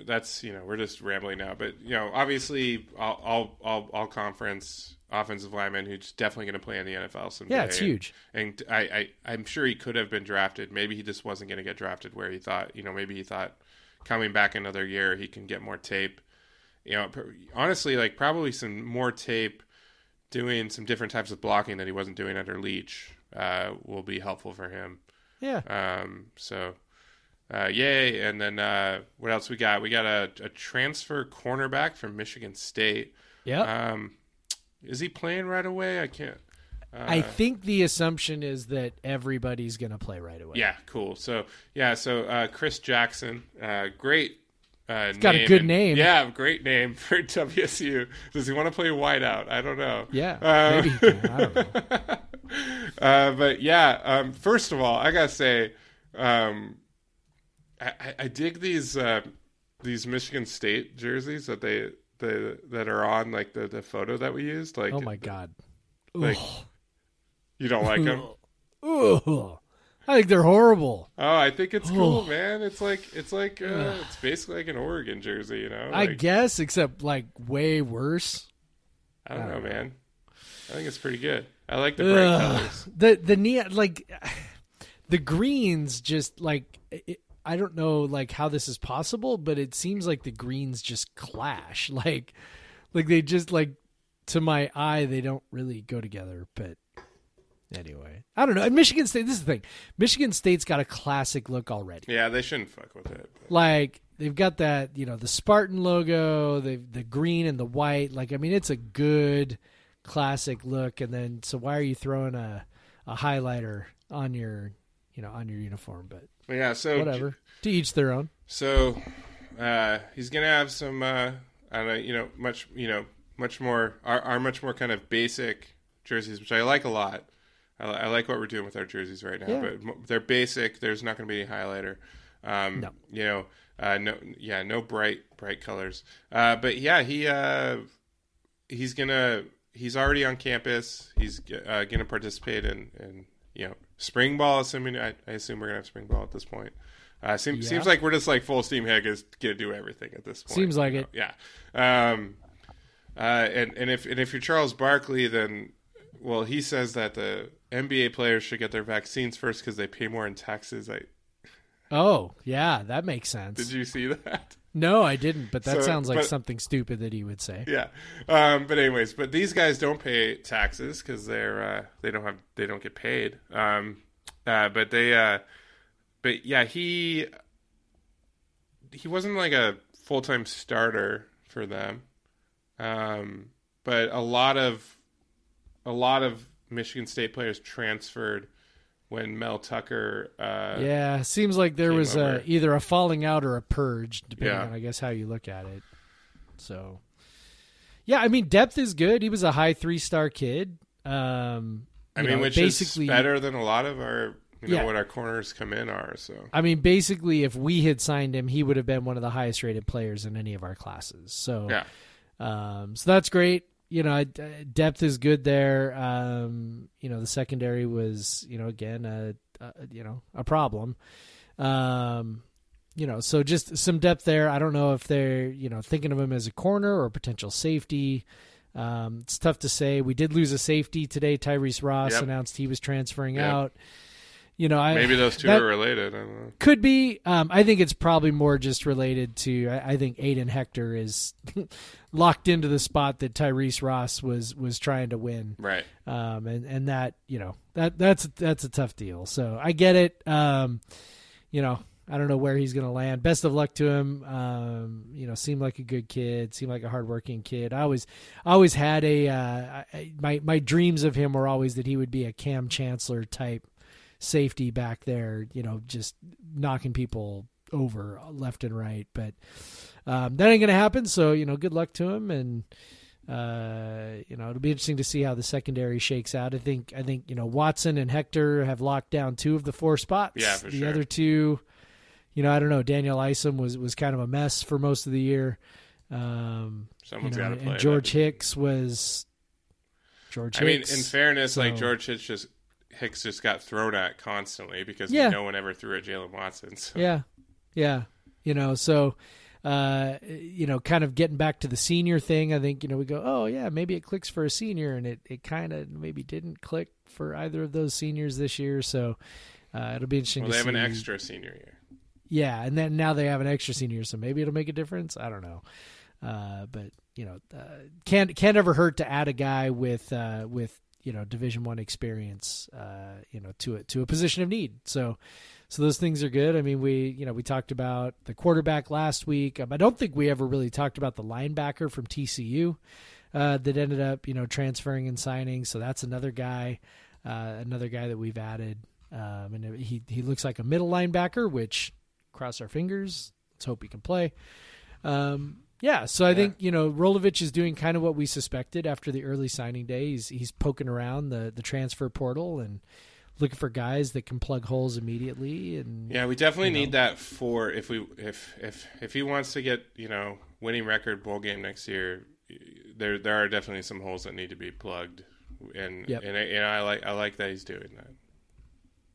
that's you know we're just rambling now. But you know, obviously, all all all, all conference offensive lineman who's definitely going to play in the NFL someday. yeah, it's huge. And I, I I'm sure he could have been drafted. Maybe he just wasn't going to get drafted where he thought. You know, maybe he thought coming back another year he can get more tape. You know, pr- honestly, like probably some more tape doing some different types of blocking that he wasn't doing under Leach uh, will be helpful for him. Yeah, Um, so, uh, yay! And then uh, what else we got? We got a, a transfer cornerback from Michigan State. yeah. Um, is he playing right away? I can't. Uh, I think the assumption is that everybody's going to play right away. yeah, cool. So yeah, so uh, Chris Jackson, uh, great. Uh, He's got a good name. Yeah, great name for WSU. Does he want to play wideout? I don't know. yeah. Uh, maybe. I don't know. uh, but yeah, um, first of all, I gotta say, um, I, I- I dig these uh, these Michigan State jerseys that they the that are on like the, the photo that we used. Like, Oh my god. like Ugh. you don't like them? Ugh. I think they're horrible. Oh, I think it's cool, man. It's like it's like uh, it's basically like an Oregon jersey, you know? I guess, except like way worse. I don't I know, man. I think it's pretty good. I like the bright Ugh. colors. The the neon like the greens just like it, I don't know like how this is possible, but it seems like the greens just clash. Like like they just like to my eye they don't really go together, but anyway. I don't know. And Michigan State this is the thing. Michigan State's got a classic look already. Yeah, they shouldn't fuck with it. but- Like they've got that, you know, the Spartan logo, the the green and the white. Like I mean, it's a good classic look. And then, so why are you throwing a a highlighter on your, you know, on your uniform? But yeah, so whatever. To each their own. So uh, he's gonna have some, uh, I don't know, you know, much, you know, much more, our, our much more kind of basic jerseys, which I like a lot. I, I like what we're doing with our jerseys right now, Yeah. but they're basic. There's not going to be any highlighter. Um, No. You know, uh, no, yeah, no bright, bright colors. Uh, but yeah, he, uh, he's gonna, he's already on campus. He's uh, gonna participate in, in, you know, spring ball. Assuming I, I assume we're gonna have spring ball at this point. Uh, seems Yeah. seems like we're just like full steam ahead, is gonna do everything at this point. Seems like it. Yeah. Um, uh, and and if and if you're Charles Barkley, then well, he says that the NBA players should get their vaccines first because they pay more in taxes. I Oh yeah, that makes sense. did you see that? No, I didn't. But that So, sounds like but- something stupid that he would say. Yeah. Um, but anyways, but these guys don't pay taxes because they're uh, they don't have they don't get paid. Um, uh, but they uh, but yeah he he wasn't like a full time starter for them. Um, but a lot of a lot of Michigan State players transferred when Mel Tucker. Uh, Yeah, seems like there was a, either a falling out or a purge, depending Yeah. on I guess how you look at it. So, yeah, I mean depth is good. He was a high three star kid. Um, I mean, know, which basically is better than a lot of our you know Yeah. what our corners come in are. So I mean, basically, if we had signed him, he would have been one of the highest rated players in any of our classes. So, yeah. um, so that's great. You know, depth is good there. Um, you know, the secondary was, you know, again, a, a you know, a problem. Um, you know, so just some depth there. I don't know if they're, you know, thinking of him as a corner or potential safety. Um, it's tough to say. We did lose a safety today. Tyrese Ross Yep. announced he was transferring Yep. out. You know, I Maybe those two are related. I don't know. could be. Um, I think it's probably more just related to. I, I think Ayden Hector is locked into the spot that Tyrese Ross was was trying to win. Right. um, and and that you know that that's that's a tough deal. So I get it. Um, you know, I don't know where he's going to land. Best of luck to him. Um, you know, seemed like a good kid. Seemed like a hardworking kid. I always, I always had a uh, I, my my dreams of him were always that he would be a Kam Chancellor type safety back there. You know, just knocking people over left and right. But um, that ain't going to happen. So you know, good luck to him and uh, you know, it'll be interesting to see how the secondary shakes out. I think I think you know Watson and Hector have locked down two of the four spots. Yeah, for the sure. other two, you know, I don't know. Daniel Isom was was kind of a mess for most of the year. Um, Someone's you know, got to play. and George. Hicks was George. Hicks, I mean, in fairness, like George Hicks just Hicks just got thrown at constantly because Yeah. no one ever threw at Jaylen Watson. So. Yeah, yeah. You know, so uh, you know, kind of getting back to the senior thing. I think you know we go, oh yeah, maybe it clicks for a senior, and it it kind of maybe didn't click for either of those seniors this year. So uh, it'll be interesting. Well, they have an extra senior year. Yeah, and then now they have an extra senior, year, so maybe it'll make a difference. I don't know, uh, but you know, uh, can't can't ever hurt to add a guy with uh, with you know Division One experience, uh, you know, to a to a position of need. So, so those things are good. I mean, we you know we talked about the quarterback last week. Um, I don't think we ever really talked about the linebacker from TCU uh, that ended up you know transferring and signing. So that's another guy, uh, another guy that we've added. Um, and he he looks like a middle linebacker, which cross our fingers. Let's hope he can play. Um, yeah, so I Yeah. think you know Rolovich is doing kind of what we suspected after the early signing day. He's he's poking around the the transfer portal and looking for guys that can plug holes immediately. And Yeah, we definitely you know. need that for if we if if if he wants to get you know winning record bowl game next year. There there are definitely some holes that need to be plugged, and Yep. and, I, and I like I like that he's doing that.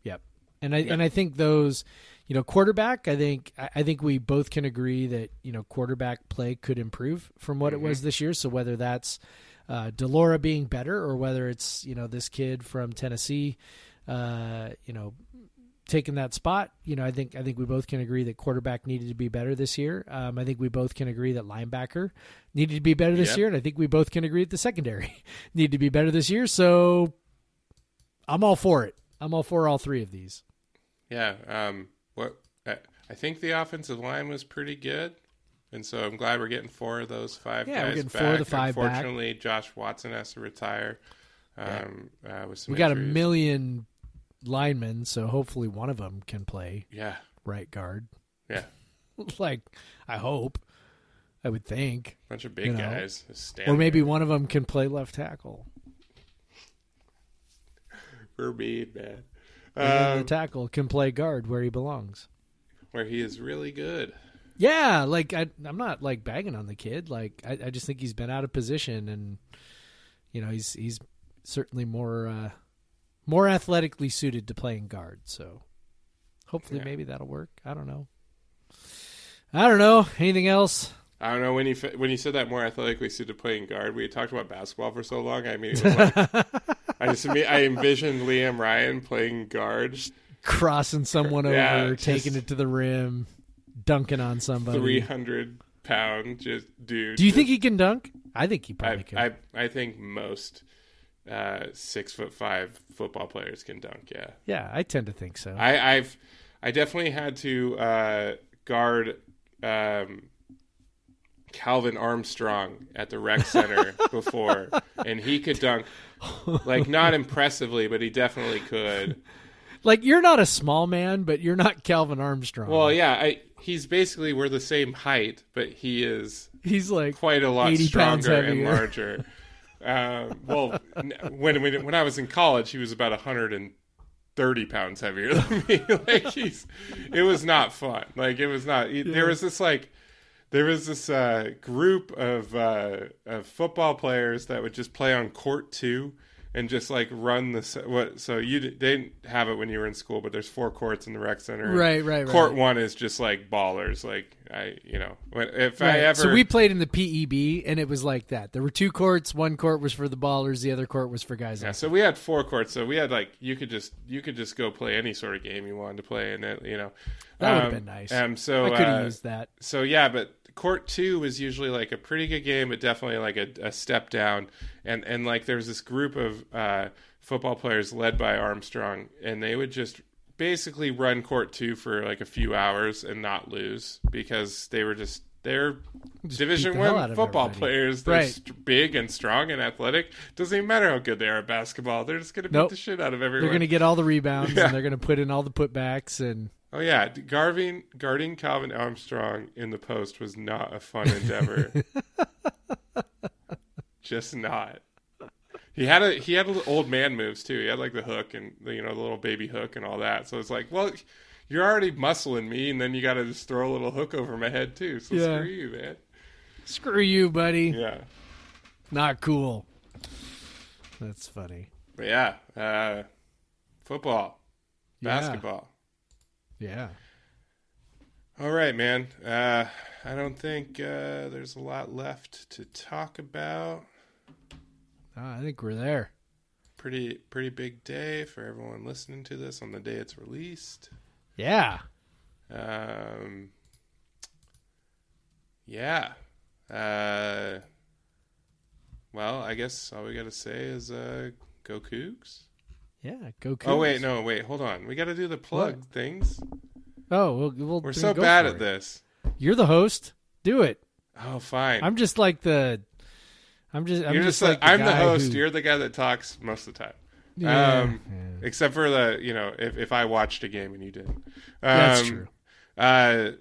Yep. And I and I think those, you know, quarterback. I think I think we both can agree that you know quarterback play could improve from what it was this year. So whether that's uh, de Laura being better or whether it's you know this kid from Tennessee, uh, you know, taking that spot. You know, I think I think we both can agree that quarterback needed to be better this year. Um, I think we both can agree that linebacker needed to be better this Yep. year, and I think we both can agree that the secondary needed to be better this year. So I'm all for it. I'm all for all three of these. Yeah. Um. I, I think the offensive line was pretty good, and so I'm glad we're getting four of those five Yeah, we're guys getting back. four of the five back. Unfortunately, Josh Watson has to retire. Um. Uh, with some We got a injuries. million linemen, so hopefully one of them can play Yeah. right guard. Yeah. like I hope, I would think, bunch of big You know, guys. or maybe one of them can play left tackle. Verbeed, man. And then the Um, tackle can play guard where he belongs. Where he is really good. Yeah, like I, I'm not like bagging on the kid. Like I, I just think he's been out of position, and you know he's he's certainly more uh, more athletically suited to playing guard. So hopefully, Yeah. maybe that'll work. I don't know. I don't know. Anything else? I don't know when you when you said that more athletically suited to playing guard. We had talked about basketball for so long. I mean, like, I just I envisioned Liam Ryan playing guard, Crossing someone Yeah, over, taking it to the rim, dunking on somebody. three hundred pound just dude. Do you just- think he can dunk? I think he probably I, can. I I think most uh, six foot five football players can dunk. Yeah, yeah, I tend to think so. I, I've I definitely had to uh, guard um, Calvin Armstrong at the rec center before, and he could dunk like not impressively, but he definitely could. Like you're not a small man, but you're not Calvin Armstrong. Well, yeah, I, he's basically we're the same height, but he is he's like quite a lot stronger and larger. um, well, when, when when I was in college, he was about hundred and thirty pounds heavier than me. like he's, it was not fun. Like it was not. There was this like. There was this uh, group of uh, of football players that would just play on court two, and just like run the what. So you they didn't have it when you were in school, but there's four courts in the rec center. Right, right, Court right. one is just like ballers. Like I, you know, if I ever So we played in the PEB, and it was like that. There were two courts. One court was for the ballers. The other court was for guys. Yeah, like so we had four courts. So we had like you could just you could just go play any sort of game you wanted to play, and it, you know That would've Um, been nice. Um, so I could have uh, used that. so yeah, but court two was usually like a pretty good game, but definitely like a, a step down. And and like there was this group of uh, football players led by Armstrong, and they would just basically run court two for like a few hours and not lose because they were just they're Division the One football everybody. players. They're Right. st- big and strong and athletic. Doesn't even matter how good they are at basketball. They're just gonna beat Nope. the shit out of everyone. They're going to get all the rebounds, Yeah. and they're going to put in all the putbacks, and Oh yeah, guarding guarding Calvin Armstrong in the post was not a fun endeavor. Just not. He had a he had a old man moves too. He had like the hook and the, you know the little baby hook and all that. So it's like, well, you're already muscling me, and then you got to just throw a little hook over my head too. So Yeah. screw you, man. screw you, buddy. Yeah, Not cool. That's funny. but yeah, uh, football, basketball. Yeah. All right, man. Uh, I don't think uh, there's a lot left to talk about. I think we're there. pretty pretty big day for everyone listening to this on the day it's released. Yeah. Um, yeah. Uh, well, I guess all we got to say is uh, go Cougs. Yeah. Go. Oh wait, no, wait, hold on. We got to do the plug things. Oh, we'll, we'll We're so bad at it. this. You're the host. Do it. Oh, fine. I'm just like the. I'm just. I'm You're just, just, like the, I'm the host. who- You're the guy that talks most of the time. Yeah, um, yeah. Except for the, you know, if, if I watched a game and you didn't. Um, That's true. Uh,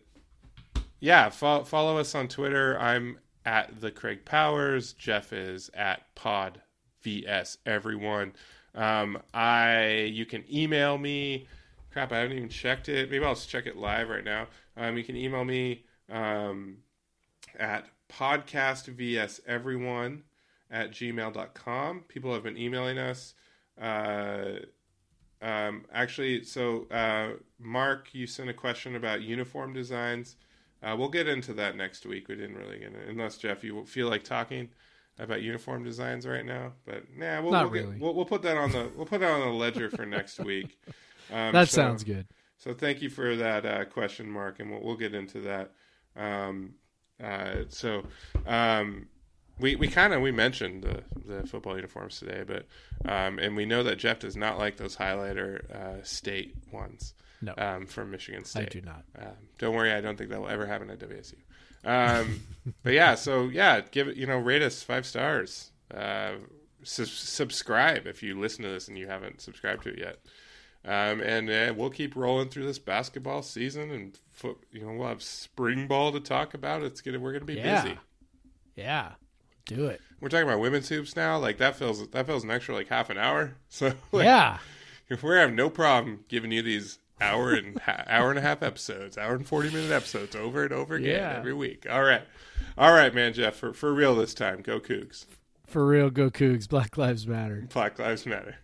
yeah, fo- follow us on Twitter. I'm at the Craig Powers. Jeff is at Pod VS Everyone. Um, I you can email me. Crap, I haven't even checked it. Maybe I'll just check it live right now. Um, you can email me um, at podcastvseveryone vs everyone at gmail.com. People have been emailing us. Uh, um, actually, so uh, Mark, you sent a question about uniform designs. Uh, we'll get into that next week. We didn't really get it, unless Jeff, you feel like talking about uniform designs right now. But nah, we'll we'll, get- we'll, we'll put that on the we'll put that on the ledger for next week. Um, That so- sounds good. so thank you for that uh, question, Mark, and we'll, we'll get into that. Um, uh, so um, we we kind of we mentioned the, the football uniforms today, but um, and we know that Jeff does not like those highlighter uh, state ones No, um, from Michigan State. I do not. Um, don't worry, I don't think that will ever happen at WSU. Um, but yeah, so yeah, give it you know rate us five stars. Uh, su- subscribe if you listen to this and you haven't subscribed to it yet. Um, and uh, we'll keep rolling through this basketball season, and foot, you know we'll have spring ball to talk about. It's gonna we're gonna be Yeah. busy. Yeah, do it. We're talking about women's hoops now. Like that feels that feels an extra like half an hour. So like, yeah, if we have no problem giving you these hour and ha- hour and a half episodes, hour and forty minute episodes over and over again Yeah. every week. All right, all right, man, Jeff, for for real this time. Go Cougs. for real. Go Cougs. Black Lives Matter. Black Lives Matter.